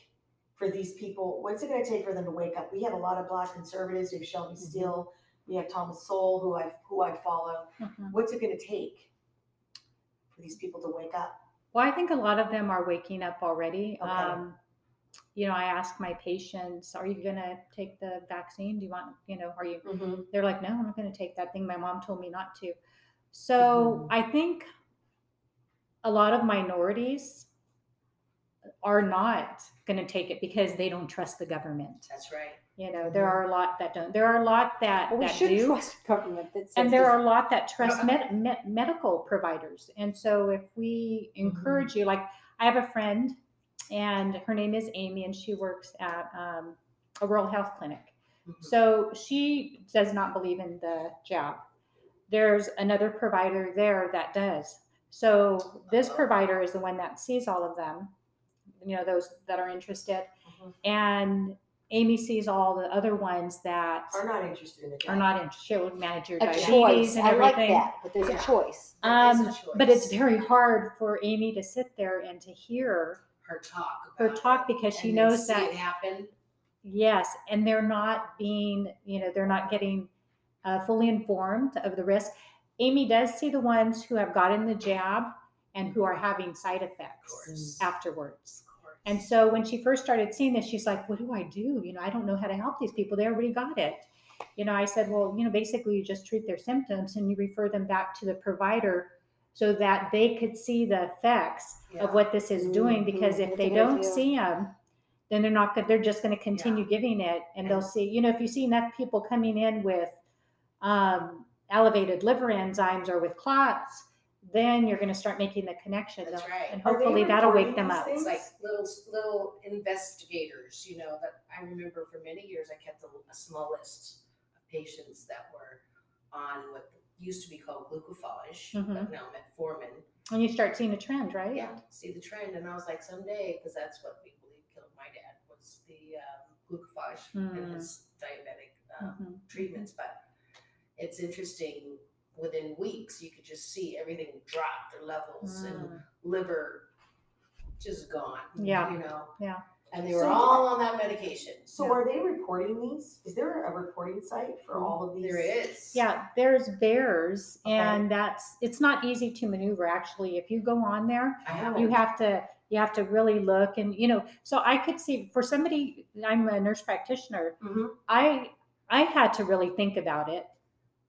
for these people? What's it gonna take for them to wake up? We have a lot of black conservatives, we have Shelby Steele, we have Thomas Sowell, who I, who I follow. Mhm. What's it gonna take for these people to wake up? Well, I think a lot of them are waking up already. Okay. Um, you know, I ask my patients, "Are you going to take the vaccine? Do you want? You know, are you?" Mm-hmm. They're like, "No, I'm not going to take that thing. My mom told me not to." So I think a lot of minorities are not going to take it because they don't trust the government. that's right. You know, there are a lot that don't. There are a lot that Well, we that should do. trust government. That says and there this- are a lot that trust med- med- medical providers and so if we encourage you like i have a friend and her name is amy and she works at um, a rural health clinic Mhm. so she does not believe in the jab there's another provider there that does so this provider is the one that sees all of them you know those that are interested Mhm. and amy sees all the other ones that Are not interested in it. are not interested. She will manage your a diabetes choice. and I like everything. that, but there's Yeah. a choice. Um, a choice. but it's very hard for Amy to sit there and to hear her talk. her talk because she knows see that it happen. yes, and they're not being, you know, they're not getting uh, fully informed of the risk. Amy does see the ones who have gotten the jab and who are having side effects afterwards. And so when she first started seeing this, she's like, what do I do? You know, I don't know how to help these people. They already got it. You know, I said, well, you know, basically you just treat their symptoms and you refer them back to the provider so that they could see the effects Yeah. of what this is doing. Mhm. Because if they don't idea. see them, then they're not good. They're just going to continue giving it and they'll see, you know, if you see enough people coming in with um, elevated liver enzymes or with clots, then you're going to start making the connection. That's right. And hopefully that'll wake them up. things? It's like little little investigators, you know, that I remember for many years I kept a, a small list of patients that were on what used to be called glucophage, Mhm. but now metformin. And you start seeing a trend, right? Yeah, see the trend, and I was like, someday, because that's what we believe killed my dad was the um, glucophage Mm. and his diabetic um, Mhm. treatments. But it's interesting. Within weeks, you could just see everything drop their levels and Mm. liver just gone. Yeah. You know? Yeah. And they were So- all on that medication. So Yeah. are they reporting these? Is there a reporting site for all of these? There is. Yeah, there's VAERS, Okay. and that's it's not easy to maneuver. Actually, if you go on there, I you have to you have to really look and you know so i could see for somebody i'm a nurse practitioner Mhm. i i had to really think about it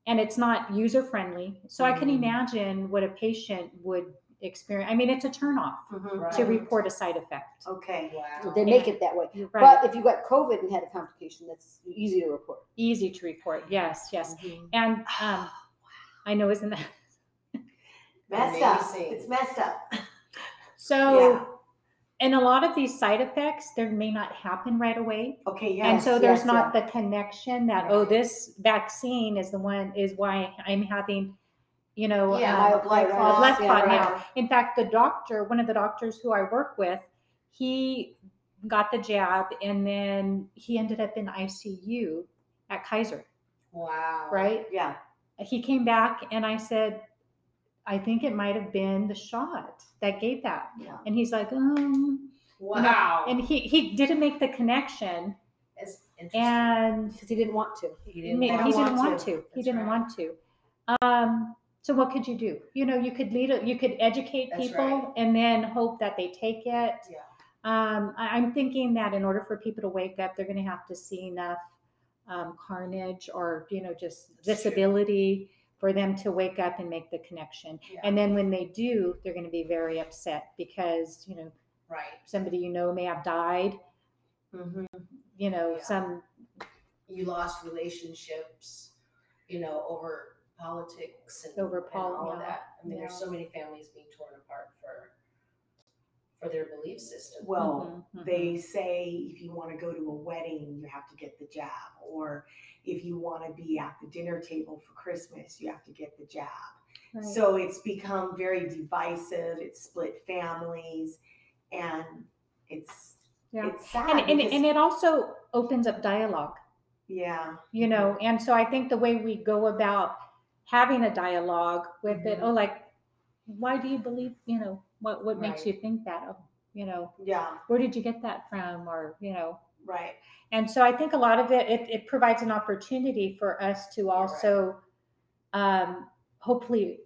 and it's not user friendly so i can Mhm. imagine what a patient would experience i mean it's a turnoff Mhm. to report a side effect Okay. Wow. They make it that way. right But if you got COVID and had a complication, that's easy to report. easy to report yes yes Mhm. and um i know isn't that Messed up. It's messed up. so Yeah. And a lot of these side effects there may not happen right away Okay. Yeah. And so there's yes, not the connection that oh this vaccine is the one is why i'm having you know Yeah, um, clot, blood yeah, clot right. now in fact the doctor one of the doctors who i work with he got the jab and then he ended up in icu at kaiser Wow. right Yeah. he came back and i said i think it might have been the shot that gave that Yeah. and he's like um Wow. and he he didn't make the connection It's interesting. and Because he didn't want to. he he didn't didn't, want want want to. to. He didn't right. want to. Um, so what could you do? You know, you could lead, a- you could educate That's people right. and then hope that they take it. Yeah. Um, I, I'm thinking that in order for people to wake up, they're going to have to see enough um, carnage or you know just That's true. Disability for them to wake up and make the connection. Yeah. And then when they do, they're going to be very upset because you know Right. somebody you know may have died. Mhm. You know, Yeah. some You lost relationships, you know, over politics and Over and all yeah. that. I mean, there's so many families being torn apart for for their belief system. Well, Mhm, mhm. they say if you want to go to a wedding, you have to get the jab, or if you want to be at the dinner table for Christmas, you have to get the jab. Right. So it's become very divisive. It's split families, and it's Yeah. it's sad. and, and, because- and it also opens up dialogue yeah, you know and so i think the way we go about having a dialogue with it Mhm. oh like why do you believe you know what what makes Right. you think that oh you know yeah, where did you get that from or you know right. and so i think a lot of it it, it provides an opportunity for us to right. also um hopefully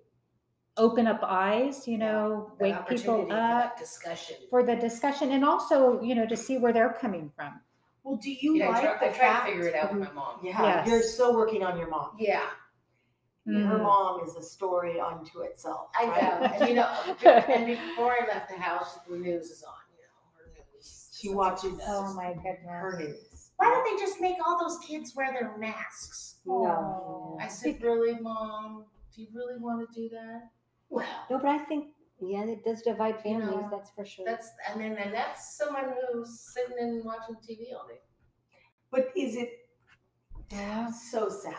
open up eyes you know An wake people opportunity for up discussion. for the discussion and also you know to see where they're coming from Well, do you Yeah, I like try, the I try to fact? figure it out with my mom. Yeah, Yes. you're still working on your mom. Yeah, Her Mhm. mom is a story unto itself. I right? know. And, you know, and before I left the house, the news is on. You know, her news. She watches- oh my goodness Her news. Why don't they just make all those kids wear their masks? No. I said, really, mom? Do you really want to do that? Well, No, but I think, yeah, it does divide You families, know, that's for sure. that's and then and that's someone who's sitting and watching TV all day. But is it Yeah. so sad?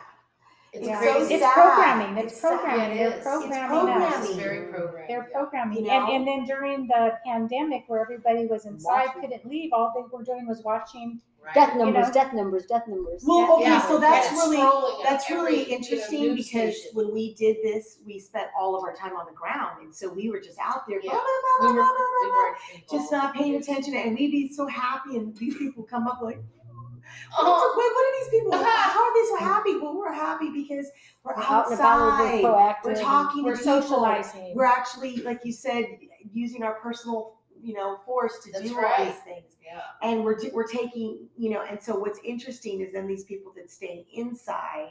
It's Yeah. crazy. It's sad. programming. It's, It's sad. programming. Yeah, it They're is. It's programming programming. us. It's very programmed. They're yeah. programming. You and, know? and then during the pandemic where everybody was inside, Watching. couldn't leave, all they were doing was watching. Right. Death you numbers, know? death numbers, death numbers. Well, okay, Yeah, so that's yeah, really scrolling at that's every, really you know, interesting news because station. when we did this, we spent all of our time on the ground, and so we were just out there, Yeah. blah, blah, we blah, were, blah, blah, we blah, weren't just involved not paying attention, and we'd be so happy, and these people come up like, Oh, Wait, what are these people? How are they so happy? Well, we're happy because we're, We're out about, outside. we're proactive. We're talking We're to people. socializing. We're actually, like you said, using our personal, you know, force to That's do all these things. yeah. And we're we're taking, you know, and so what's interesting is then these people that stay inside,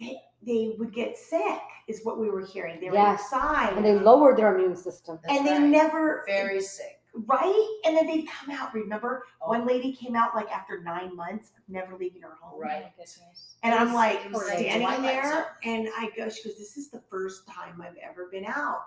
they they would get sick, is what we were hearing. They were Yes. inside, And they lowered their immune system. That's and they right. never very sick. Right, and then they'd come out. Remember, Oh. one lady came out like after nine months of never leaving her home. Right. Oh, and I'm like standing there, and I go, she goes, "This is the first time I've ever been out,"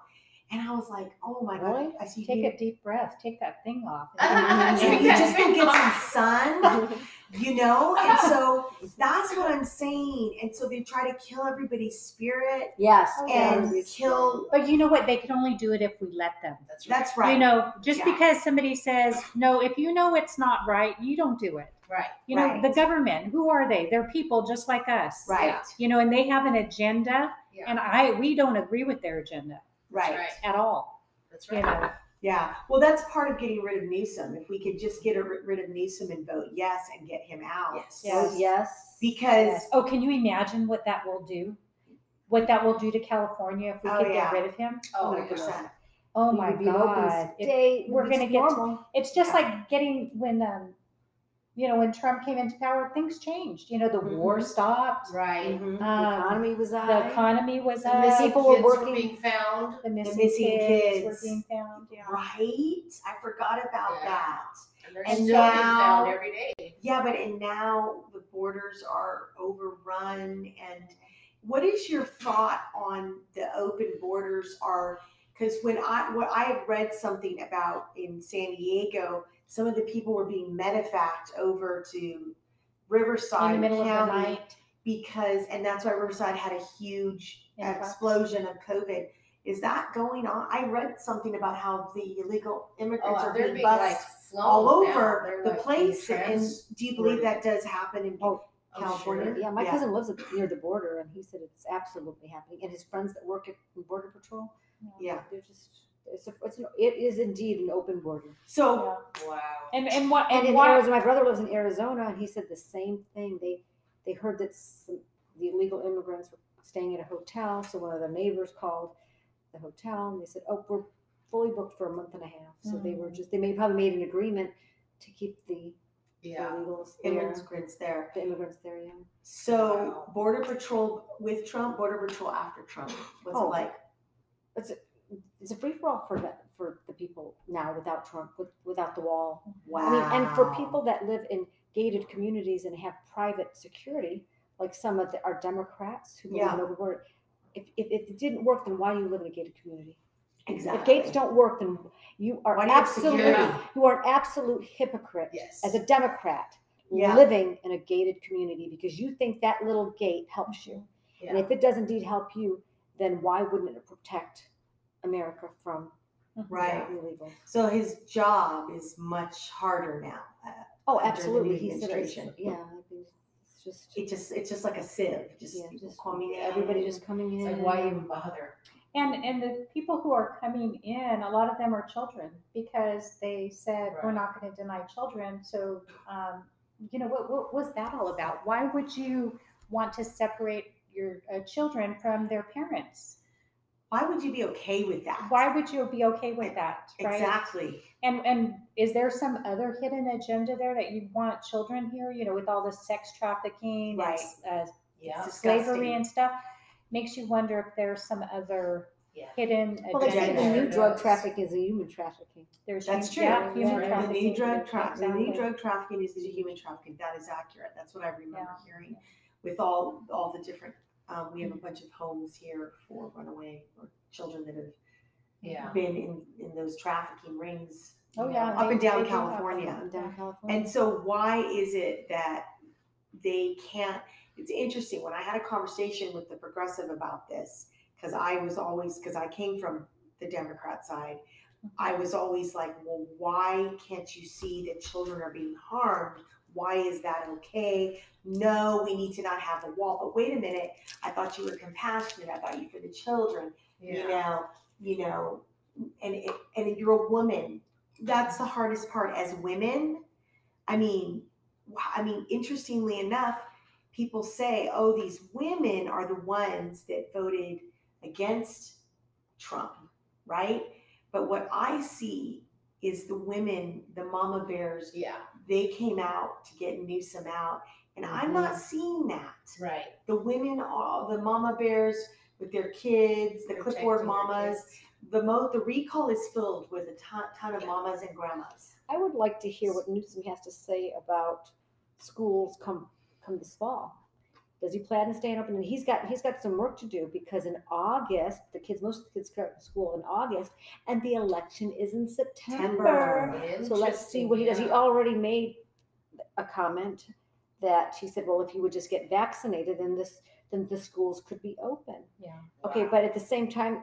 and I was like, "Oh my Really? god!" I see Take you, a deep breath. Take that thing off. and Take you that just go thing get some sun, you know. And so that's what I'm saying. And so they try to kill everybody's spirit Yes. Oh, and yes. kill. But you know what? They can only do it if we let them. That's right. That's right. You know, just Yeah. because somebody says no, if you know it's not right, you don't do it. right. You know, Right. the government, who are they? They're people just like us. right. You know, and they have an agenda, Yeah. and I we don't agree with their agenda That's Right. right. at all. That's You right. know, Yeah. Well, that's part of getting rid of Newsom. If we could just get a, rid of Newsom and vote yes and get him out. Yes. Oh, yes. Because Yes. Oh, can you imagine what that will do? What that will do to California if we Oh, could yeah. get rid of him? Oh, 100%. Oh my would be open God. It- we're gonna get it's just like getting when um you know when Trump came into power, things changed. You know, the war Mhm. stopped. Right. Mhm. the Um, economy was the high. economy was The up. missing people were kids were working- being found. the missing, missing kids, were being found. Yeah. Right? I forgot about Yeah. that. And they're And still being now- found every day. Yeah, but and now the borders are overrun. And what is your thought on the open borders? Are because when I what I had read something about in San Diego, some of the people were being medevaced over to Riverside in the middle County of the night. because, and that's why Riverside had a huge Influx. explosion of COVID. Is that going on? I read something about how the illegal immigrants Oh, are they're being being like bused flown all over They're, the like, place. being And do you believe that does happen in Oh, oh, California? sure. Yeah, my Yeah. cousin lives near the border, and he said it's absolutely happening. And his friends that work at Border Patrol, Yeah. they're just it's a, it's an, it is indeed an open border. So Wow. And and what And and, in why? Arizona, my brother lives in Arizona, and he said the same thing. They they heard that some, the illegal immigrants were staying at a hotel, so one of their neighbors called the hotel, and they said, "Oh, we're fully booked for a month and a half." So they were mm. just they may probably made an agreement to keep the Yeah. illegals there, immigrants there. the immigrants there. Yeah. So Wow. Border Patrol with Trump, Border Patrol after Trump. What's Oh. it like? it's a, it's a free for all for the, for the people now without Trump, with, without the wall. Wow. I mean, and for people that live in gated communities and have private security, like some of the, our Democrats who believe Yeah. in open border, if, if, if it didn't work, then why do you live in a gated community? exactly. If gates don't work, then you are Why do you have absolutely security? you are an absolute hypocrite Yes. as a Democrat Yeah. living in a gated community because you think that little gate helps you. Mm-hmm. And if it does indeed help you, then why wouldn't it protect America from Right. the illegal? So his job is much harder now. Uh, Oh, under the absolutely. new He said it's, administration. yeah, I mean, it's just It just it's just like a sieve. Just yeah, people just coming in. everybody just coming in. It's like, why even bother? And and the people who are coming in, a lot of them are children because they said we're Right. not going to deny children. So, um, you know, what, what was that all about? Why would you want to separate your uh, children from their parents? Why would you be okay with that? Why would you be okay with that? Right? Exactly. And and is there some other hidden agenda there that you want children here? You know, with all the sex trafficking, Right. and, uh, Yeah. Slavery and stuff, makes you wonder if there's some other Yeah. hidden Well, they say agenda. the new drug trafficking is a human trafficking. There's That's true. Yeah, human Yeah. The new drug tra- the new drug trafficking is the human trafficking. That is accurate. That's what I remember Yeah. hearing with all all the different. Um, we have a bunch of homes here for runaway or children that have Yeah. been in in those trafficking rings. Oh, know, yeah, up they- and down they do have California. Up and down California. And so, why is it that they can't? It's interesting. When I had a conversation with the progressive about this, because I was always, because I came from the Democrat side, I was always like, well, why can't you see that children are being harmed? Why is that okay? No, we need to not have a wall. But wait a minute, I thought you were compassionate. I thought you for the children you know, you know, and it, and you're a woman. That's the hardest part as women. I mean, I mean, interestingly enough, people say, "Oh, these women are the ones that voted against Trump," right? But what I see is the women, the mama bears. Yeah. They came out to get Newsom out, and I'm not mm-hmm. seeing that Right. the women all the mama bears with their kids the Protecting clipboard mamas the mo the recall is filled with a ton, ton of Yeah. mamas and grandmas I would like to hear what Newsom has to say about schools come come this fall. Does he plan to stay open? And he's got he's got some work to do because in August the kids most of the kids start school in August and the election is in September. So let's see what he does. He already made a comment that he said, well, if you would just get vaccinated, then this then the schools could be open. Yeah. Okay, Wow. but at the same time,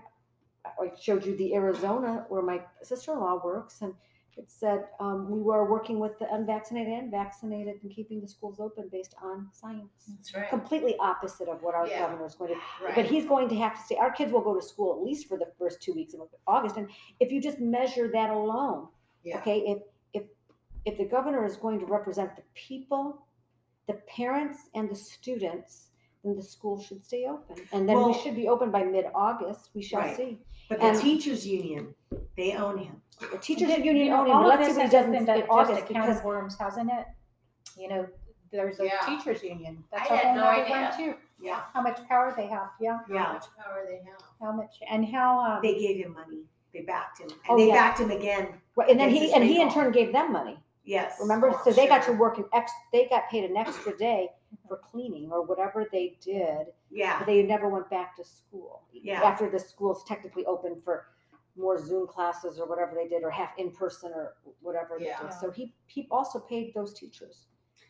I I showed you the Arizona where my sister-in-law works, and it said um, we were working with the unvaccinated and vaccinated and keeping the schools open based on science. That's right. Completely opposite of what our Yeah. governor is going to. Right. But he's going to have to stay. Our kids will go to school at least for the first two weeks of August, and if you just measure that alone, Yeah. okay, if if if the governor is going to represent the people, the parents, and the students, then the school should stay open. And then we should be open by mid-August. We shall Right. see. But the teachers union, they own him. The teachers You union know, own him, of let's see what he has does been in done in just August a because of worms, hasn't it? You know, there's a Yeah. teachers union. That's I a had whole no nother idea. too. Yeah. How much power they have, yeah, How Yeah. much power they have. how much, and how, um, They gave him money. They backed him. And Oh, they yeah. backed him again. Right, and then Against he his and he in recall. turn gave them money. Yes. Remember, Oh, so they got to sure. work an ex. They got paid an extra day for cleaning or whatever they did, Yeah. but they never went back to school. Yeah. After the school's technically open for more Zoom classes or whatever they did, or half in person or whatever they Yeah. did. So he he also paid those teachers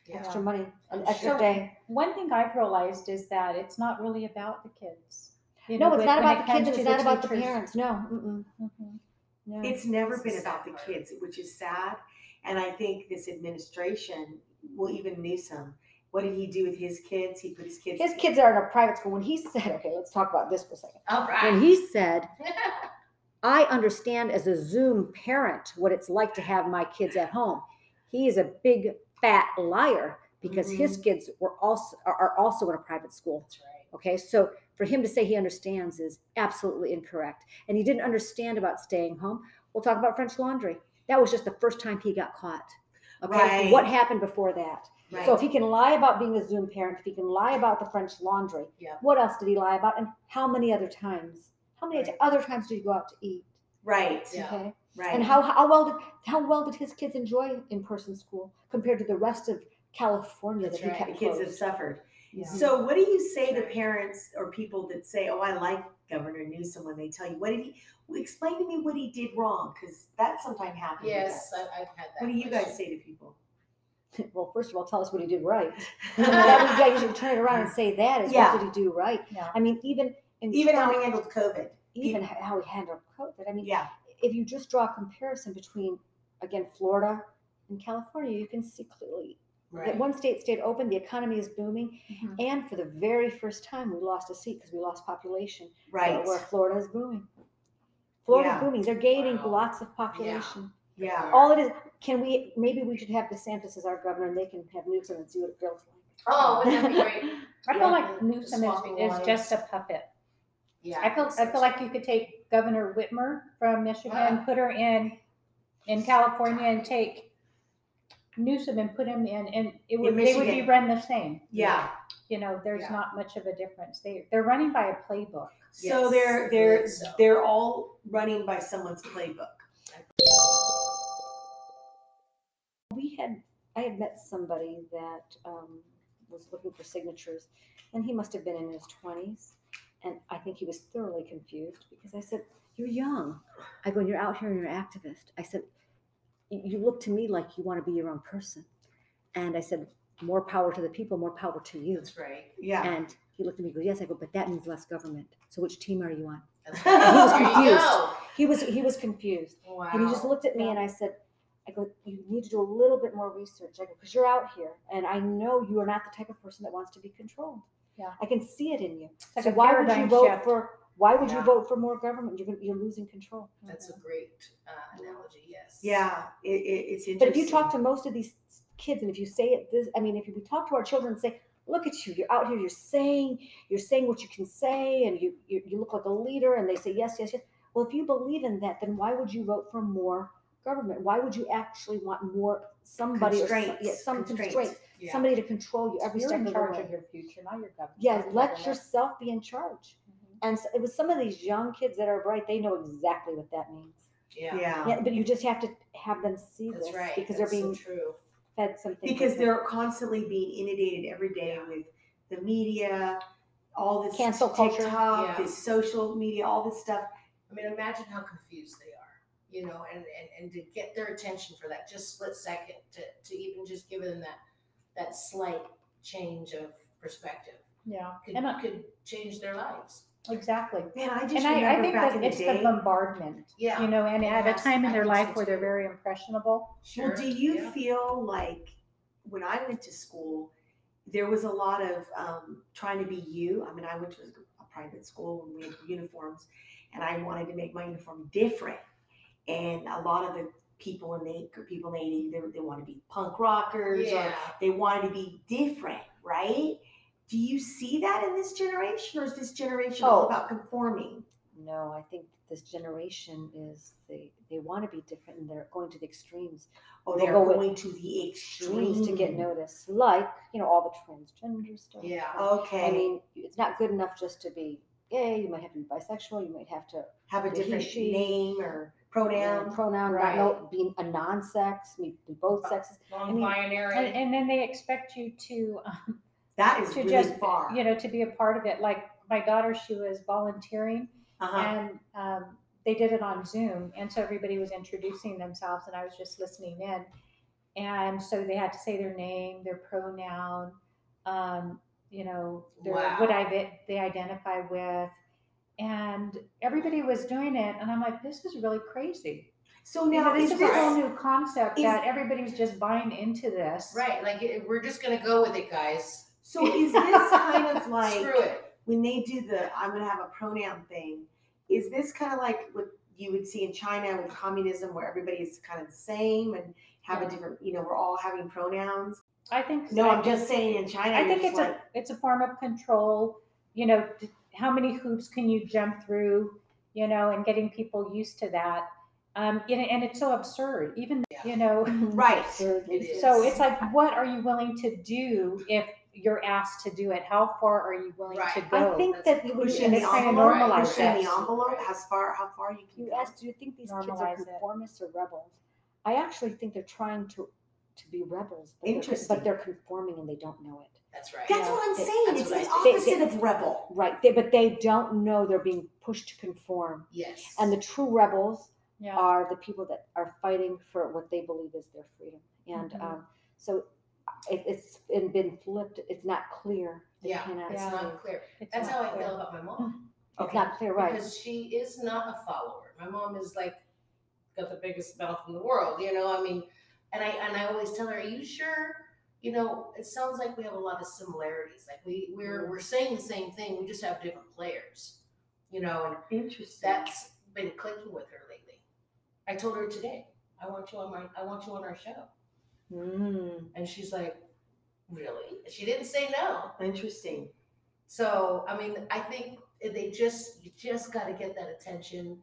Yeah. extra money, an extra sure. day. one thing I've realized is that it's not really about the kids. You No, know, it's not about it the kids. and It's not about the parents. No. Mm-mm. Mhm. No. It's never It's been the about the kids, which is sad. And I think this administration, well, even Newsom, what did he do with his kids? He put his kids. his kids are in a private school. When he said, "Okay, let's talk about this for a second. All When he said, I understand as a Zoom parent what it's like to have my kids at home. He is a big fat liar because his mm-hmm. kids were also are, also in a private school. That's right. Okay, so for him to say he understands is absolutely incorrect, and he didn't understand about staying home. We'll talk about French laundry. That was just the first time he got caught. Okay, Right. what happened before that? Right. So if he can lie about being a Zoom parent, if he can lie about the French laundry, Yeah. what else did he lie about? And how many other times? How many Right. other times did you go out to eat? right. Yeah. Okay. Right. And how, how well did how well did his kids enjoy in person school compared to the rest of California That's that he kept the kids have suffered. Yeah. So, what do you say to That's right. parents or people that say, "Oh, I like Governor Newsom," when they tell you, "What did he?" Explain to me what he did wrong, because that sometimes happens. Yes. I, I've had that. What do you guys say to people? Well, first of all, tell us what he did right. that would, yeah, you should turn it around and say that is Yeah. what did he do right? Yeah. I mean, even in Even how we handled COVID. even how we handled COVID. I mean, Yeah. if you just draw a comparison between again Florida and California, you can see clearly Right. that one state stayed open, the economy is booming, Mhm. and for the very first time, we lost a seat because we lost population. Right. Where Florida is booming. Florida's Yeah. booming. They're gaining Wow. lots of population. Yeah. yeah. All it is, can we? Maybe we should have DeSantis as our governor, and they can have Newsom and see what it feels like. Oh, wouldn't that be great? I Yeah, feel like the- the Newsom is, is just a puppet. Yeah. I feel, I so feel like you could take Governor Whitmer from Michigan, Ah. put her in, in California and take Newsom and put him in, and it would, they would be Michigan. run the same. Yeah. You know, there's Yeah. not much of a difference. They, they're running by a playbook. So Yes, they're I they're believe so. they're all running by someone's playbook. we had I had met somebody that um, was looking for signatures, and he must have been in his twenties, and I think he was thoroughly confused because I said, "You're young." I go, "You're out here and you're an activist." I said, "You look to me like you want to be your own person," and I said, "More power to the people, more power to you." That's right. Yeah. And he looked at me and goes, Yes, I go, but that means less government. So which team are you on? And he was confused. He was he was confused. Wow. And he just looked at me and I said, I go, you need to do a little bit more research. I go, because you're out here and I know you are not the type of person that wants to be controlled. Yeah. I can see it in you. like so why would you vote shift. for why would you vote for more government? You're gonna, you're losing control. That's a great uh, analogy. Yes. Yeah. It, it, it's interesting. But if you talk to most of these kids and if you say it this I mean if we talk to our children and say, look at you, you're out here, you're saying, you're saying what you can say and you you, you look like a leader and they say yes, yes, yes. Well, if you believe in that, then why would you vote for more government? Why would you actually want more somebody or some, yeah, some Constraints. constraints, Yeah. somebody to control you every You're step in of the charge way? of your future, not your government. yeah, let government. yourself be in charge. Mhm. And so it was some of these young kids that are bright, they know exactly what that means. Yeah. Yeah. Yeah, but you just have to have them see That's this right. because That's they're being so true. fed something. Because different. they're constantly being inundated every day with the media, all this Cancel culture. TikTok, Yeah. this social media, all this stuff. I mean, imagine how confused they are, you know, and, and, and to get their attention for that just split second to, to even just give them that that slight change of perspective Yeah, could, and I- could change their lives. exactly. Man, I just And I, I think that it's the the bombardment, Yeah. you know, and at a time in I their think so life where they're very impressionable. Sure. Well, do you yeah. feel like when I went to school, there was a lot of um, trying to be you? I mean, I went to a private school and we had uniforms, and I wanted to make my uniform different. And a lot of the people in the people in the 80s, they, they want to be punk rockers or they wanted to be different, right? Do you see that in this generation, or is this generation all Oh. about conforming? No, I think this generation is they they want to be different and they're going to the extremes Oh, they're go going to the extreme extremes to get noticed. Like you know all the transgender stuff. Yeah. Okay. I mean, it's not good enough just to be gay. You might have to be bisexual. You might have to have a different name or pronoun. pronoun, Right. not no, being a non-sex, be, be both sexes. mean, Non-binary. And, and then they expect you to um, That is to really just far. you know to be a part of it. Like my daughter, she was volunteering, uh-huh. and um, they did it on Zoom, and so everybody was introducing themselves, and I was just listening in, and so they had to say their name, their pronoun, um, you know, their, what I they identify with, and everybody was doing it, and I'm like, this is really crazy. So You know, now this is is a whole new concept is- that everybody's just buying into this. Right. Like we're just gonna go with it, guys. so is this kind of like Screw it. when they do the I'm going to have a pronoun thing? Is this kind of like what you would see in China with communism, where everybody is kind of the same and have Yeah. a different, you know, we're all having pronouns? I think. So. No, I I'm just saying in China. I think it's like, a it's a form of control. You know, d- how many hoops can you jump through? You know, and getting people used to that. Um, and, and it's so absurd. Even Yeah. you know, right. Absurd. It is. so it's like, what are you willing to do if you're asked to do it? How far are you willing to go? I think That's that you Pushing and the it's kind of envelope, normalize pushing that. the envelope. How far? How far you can You go? asked, do you think these kids are Normalize it. conformists or rebels? I actually think they're trying to to be rebels, but they're, but they're conforming and they don't know it. That's right. That's Yeah. what I'm They- saying. that's It's what the I think. opposite They- of rebel. Right, they, but they don't know they're being pushed to conform. yes. And the true rebels yeah. are the people that are fighting for what they believe is their freedom. And Mhm. um, so it, it's been, been flipped. It's not clear. They yeah, cannot it's Yeah. see. not clear. It's That's not how I clear. feel about my mom. It's not clear, right? Because she is not a follower. My mom is like got the biggest mouth in the world, you know. I mean, and I and I always tell her, "Are you sure?" You know, it sounds like we have a lot of similarities. Like we we're we're saying the same thing. We just have different players, you know. And Interesting. that's been clicking with her lately. I told her today, "I want you on my I want you on our show," Mm. and she's like, "Really?" She didn't say no. Interesting. So I mean, I think they just you just got to get that attention.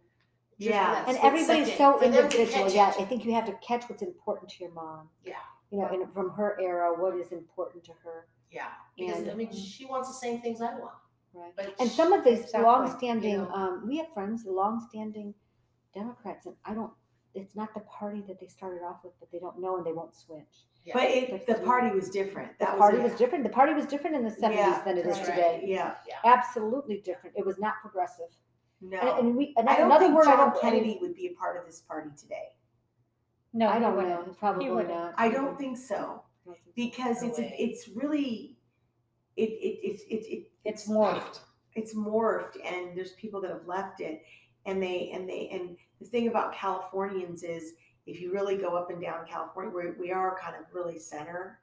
Yeah. that And everybody's so for them to individual. Yeah. I think you have to catch what's important to your mom. Yeah. You know, and from her era, what is important to her. Yeah, because And- I mean, she wants the same things I want, Right. but And some of these Exactly, long-standing, you know. um, we have friends, long-standing Democrats, and I don't. It's not the party that they started off with, but they don't know and they won't switch. Yeah. But it, the party was different. The That party it. was different. The party was different in the seventies Yeah, than it is right. today. Yeah. Absolutely different. It was not progressive. No. And, and we, and I that's don't another think word I John don't. Kennedy would be a part of this party today. No, I don't know. Probably wouldn't. not. I don't think so I don't think so. because No it's way. it's really it it it's it, it It's morphed. it's morphed and there's people that have left it and they and they and the thing about Californians is if you really go up and down California we we are kind of really center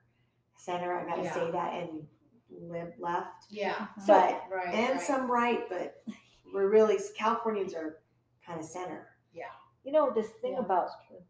center I gotta Yeah. say that and live left yeah, uh-huh. So- but right, and right. some right but we're really Californians are kind of center You know, this thing Yeah, about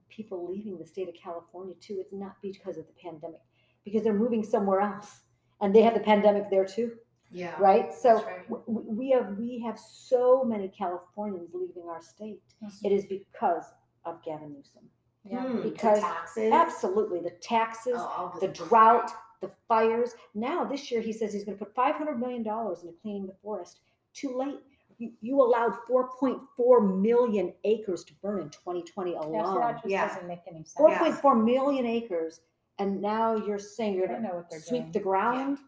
people leaving the state of California too, it's not because of the pandemic, because they're moving somewhere else. And they have the pandemic there too, yeah, right? So right. w- we have we have so many Californians leaving our state. Mm-hmm. It is because of Gavin Newsom. Yeah. The Because taxes Absolutely, the taxes, Oh, the drought, the fires. Now this year he says he's going to put 500 million dollars into cleaning the forest. Too late. You, you allowed 4.4 million acres to burn in 2020 Yeah, so alone. that just Yeah. doesn't make any sense. 4.4 million acres, and now you're saying you're They going know to what they're sweep doing. the ground.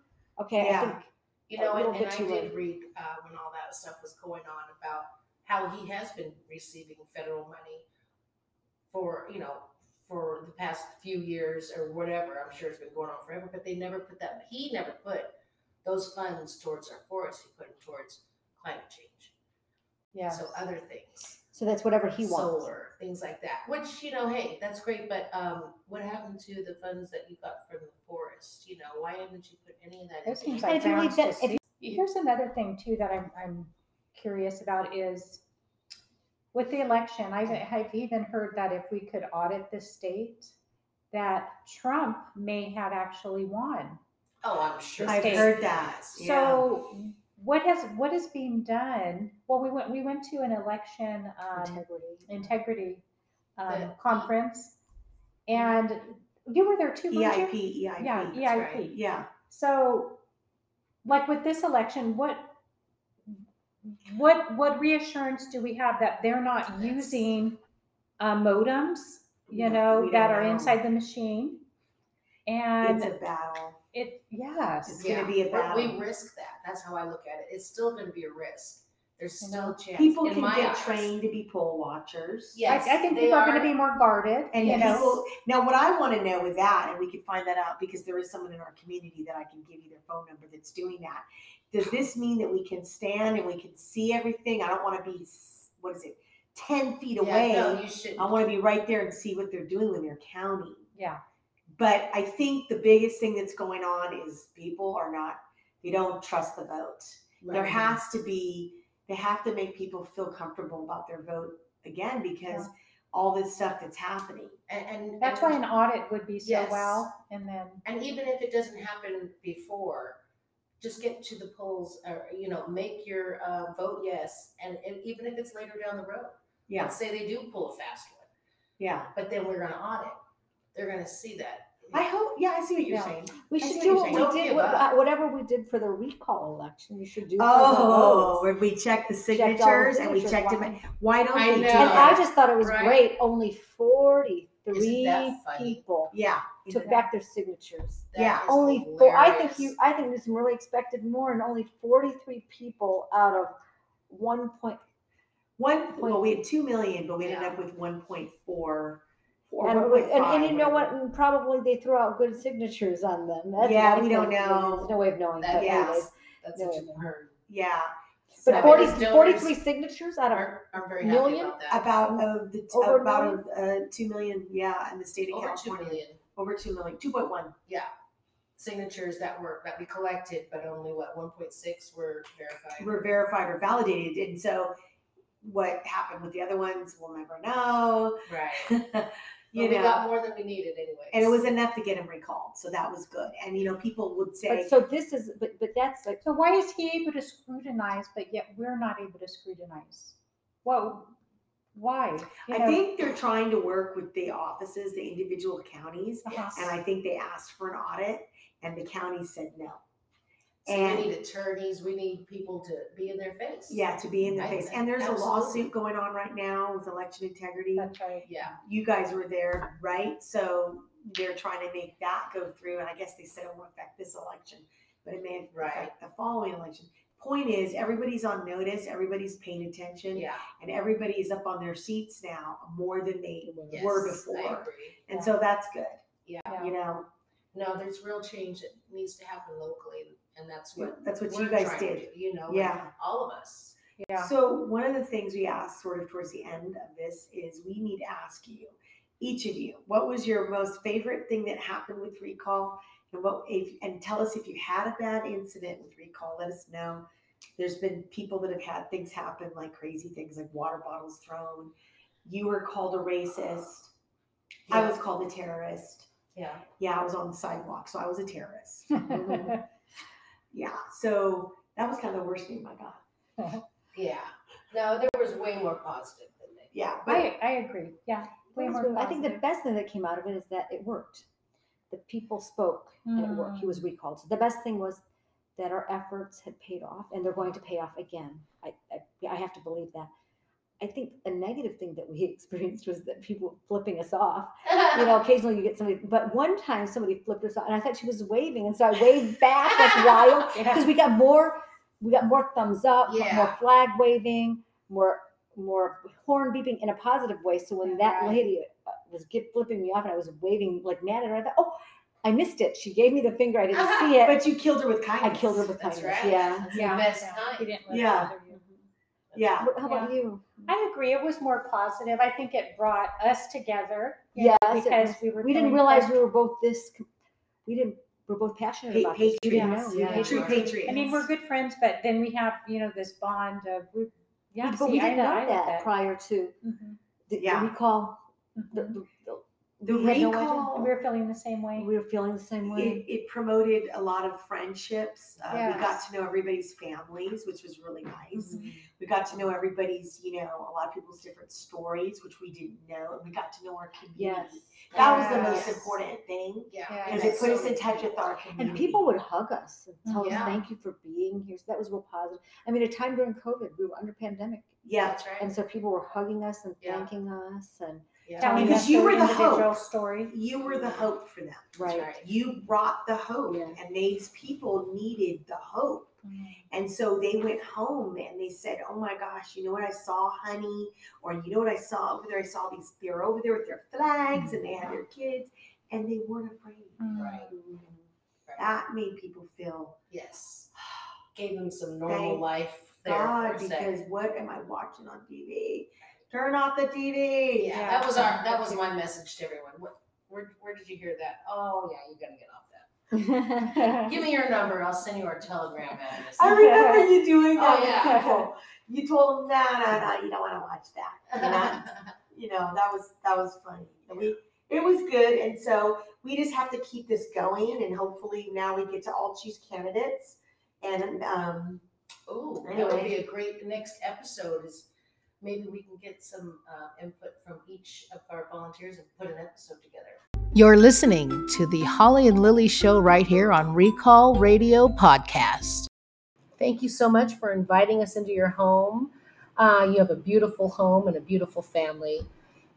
Okay, Yeah. I think You a know, little and, and bit I too did late. read uh, when all that stuff was going on about how he has been receiving federal money for you know for the past few years or whatever. I'm sure it's been going on forever, but they never put that. He never put those funds towards our forests. He put them towards climate change. Yeah. So other things, so. That's whatever he wants. solar, things like that. Which you know, hey, that's great. But um, what happened to the funds that you got from the forest? You know, why haven't you put any of that? It into seems And like if you leave grounds that- if see- Here's another thing too that I'm I'm curious about is with the election. I've I've even heard that if we could audit the state, that Trump may have actually won. Oh, I'm sure. I've heard that. Yeah. So what has what is being done? Well, we went we went to an election um, Integrity. integrity um, The- conference, and you were there too, weren't EIP, you? EIP. Yeah, EIP. right. Yeah. So, like with this election, what what what reassurance do we have that they're not That's- using uh, modems, you No, know, that are know. inside the machine? And It's a battle. it yes, It's gonna be a but We risk that. That's how I look at it. It's still gonna be a risk. There's You still know, a chance. People can get eyes. trained to be poll watchers. Yes, I, I think people are, going to be more guarded. And you know, now what I want to know with that, and we can find that out because there is someone in our community that I can give you their phone number that's doing that. Does this mean that we can stand and we can see everything? I don't want to be, what is it, 10 feet Yeah, away. no, you should. I want to be right there and see what they're doing when they're counting. Yeah. But I think the biggest thing that's going on is people are not, they don't trust the vote. There has to be, they have to make people feel comfortable about their vote again because all this stuff that's happening. and, and that's and- why an audit would be so Yes. well. And then And even if it doesn't happen before, just get to the polls, or you know, make your uh, vote yes, and, and even if it's later down the road. Yeah, Let's say they do pull a fast one, yeah. but then we're gonna audit. They're gonna see that. I hope, yeah, I see what you're Yeah. saying. We I see should what do you're what saying. we Don't did, give what- up. whatever we did for the recall election, we should do for the Oh, votes. where we checked the Checked all the signatures and we signatures. checked them. Why- Why don't I they do know. And I that? just thought it was Right? great, only forty-three that funny? people Yeah. took back their signatures. That Yeah, is Only four, I think hilarious. you, I think this really expected more and only forty-three people out of one point, One, point well, we had two million, but we ended Yeah. up with one point four. Or and, it 1.5, was- and, and you know what, and probably they threw out good signatures on them. That's Yeah, what I we don't think. know. There's no way of knowing, That- but yes. anyways. That's No, such no. a. Yeah. But So- 40 Donors 43 signatures out of, Aren't, aren't very happy Million? about that. About of the, Over a about uh, two million, yeah, in the state of Over two California. million Over two million, two point one. signatures that were, that we collected, but only what, one point six were verified. were verified or validated. And so what happened with the other ones, we'll never know. Right. you But we know, got more than we needed anyway. and it was enough to get him recalled. So that was good. And, you know, people would say, but so this is, but, but that's like, so why is he able to scrutinize, but yet we're not able to scrutinize? Well, why? You I know, think they're trying to work with the offices, the individual counties. uh-huh. And I think they asked for an audit and the county said no. So and- we need attorneys, we need people to be in their face. Yeah, to be in the I- face. And there's a lawsuit going on right now with election integrity. That's right. Yeah, You guys were there, right? So they're trying to make that go through. And I guess they said it won't affect this election, but it may Right. affect the following election. Point is, everybody's on notice, everybody's paying attention, yeah, and everybody is up on their seats now more than they yes, were I before. agree. And so that's good, Yeah, Yeah. you know. no, there's real change that needs to happen locally, and that's what. That's what we're you guys did. do, You know, Yeah. like all of us. Yeah. So one of the things we asked sort of towards the end of this is we need to ask you, each of you, what was your most favorite thing that happened with recall? And what if and tell us if you had a bad incident with recall, let us know. There's been people that have had things happen like crazy things like water bottles thrown. You were called a racist. I was called a terrorist. Yeah, Yeah, I was on the sidewalk, so I was a terrorist. Mm-hmm. Yeah. So that was kind of the worst thing I got. yeah. No, there was way more positive than negative. Yeah. But I, I agree. Yeah. Way more I think the best thing that came out of it is that it worked. The people spoke and it worked. He mm. was recalled. So the best thing was that our efforts had paid off and they're going to pay off again. I, I, I have to believe that. I think a negative thing that we experienced was that people flipping us off. You know, occasionally you get somebody, but one time somebody flipped us off and I thought she was waving. And so I waved back like wild because we got more, we got more thumbs up, more flag waving, more, more horn beeping in a positive way. So when that Right. lady uh, was get, flipping me off and I was waving like mad at her, I thought, oh, I missed it. She gave me the finger. I didn't see it. but you killed her with kindness. I killed her with That's kindness. right. Yeah. That's Yeah. the best yeah. kind. He didn't let Yeah. Yeah. How about you? I agree. It was more positive. I think it brought us together. You know, Yes, it because was- we were. We didn't feeling realize close. we were both this. com- We didn't. We're both passionate Pa- about this. We didn't patriots. know. Yeah. Yeah. True patriots. I mean, we're good friends, but then we have, you know, this bond of, we, yeah. but see, we I didn't know I that, like prior to Mhm. the, Yeah. the recall. The, Mhm. the, the, the we had no recall We were feeling the same way. We were feeling the same way. it, it promoted a lot of friendships. Uh, We got Yes. to know everybody's families, which was really nice. Mhm. We got to know everybody's, you know, a lot of people's different stories, which we didn't know. And we got to know our community. Yes. That was the most Yes. important thing Yeah. Yeah. because that's it put us in touch with our community. And people would hug us and tell Yeah. us thank you for being here. So that was real positive. I mean, a time during COVID, we were under pandemic, yeah, That's right. and so people were hugging us and Yeah. thanking us, and Yeah. Telling Because us you their were the individual hope. story. you were the hope for them. Right. right. You brought the hope, Yeah. and these people needed the hope. And so they went home and they said, "Oh my gosh, you know what I saw, honey? Or you know what I saw over there? I saw these. They're over there with their flags, and they had their kids, and they weren't afraid. Right. Mm-hmm. That made people feel Yes. Gave them some normal Thank life there God for a because what am I watching on TV? Turn off the TV. Yeah, that was our that was my message to everyone. What where where did you hear that? Oh yeah, you gotta get off that. Give me your number, I'll send you our telegram address. I remember you doing that Oh, yeah. people. You told them, no, no, no, you don't want to watch that. You know? you know that was that was funny we it was good and so we just have to keep this going and hopefully now we get to all choose candidates and um Ooh, that would be a great next episode is maybe we can get some uh, input from each of our volunteers and put an episode together. You're listening to the Holly and Lily show right here on Recall Radio Podcast. Thank you so much for inviting us into your home. Uh, you have a beautiful home and a beautiful family.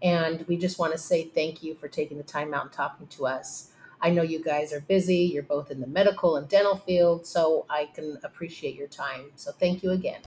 And we just want to say thank you for taking the time out and talking to us. I know you guys are busy. You're both in the medical and dental field, so I can appreciate your time. So thank you again.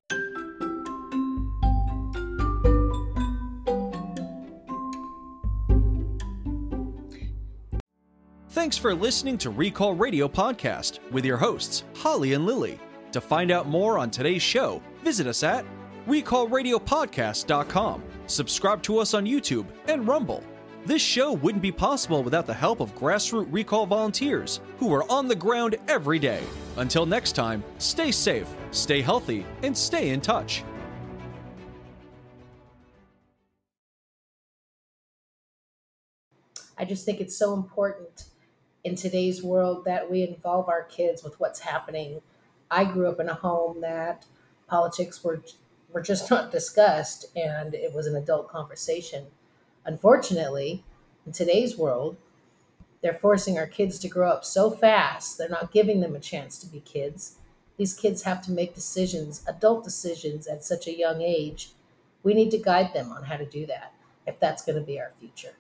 Thanks for listening to Recall Radio Podcast with your hosts, Holly and Lily. To find out more on today's show, visit us at recallradiopodcast.com. Subscribe to us on YouTube and Rumble. This show wouldn't be possible without the help of grassroots recall volunteers who are on the ground every day. Until next time, stay safe, stay healthy, and stay in touch. I just think it's so important in today's world that we involve our kids with what's happening. I grew up in a home that politics were were just not discussed and it was an adult conversation. Unfortunately, in today's world, they're forcing our kids to grow up so fast. They're not giving them a chance to be kids. These kids have to make decisions, adult decisions at such a young age. We need to guide them on how to do that if that's going to be our future.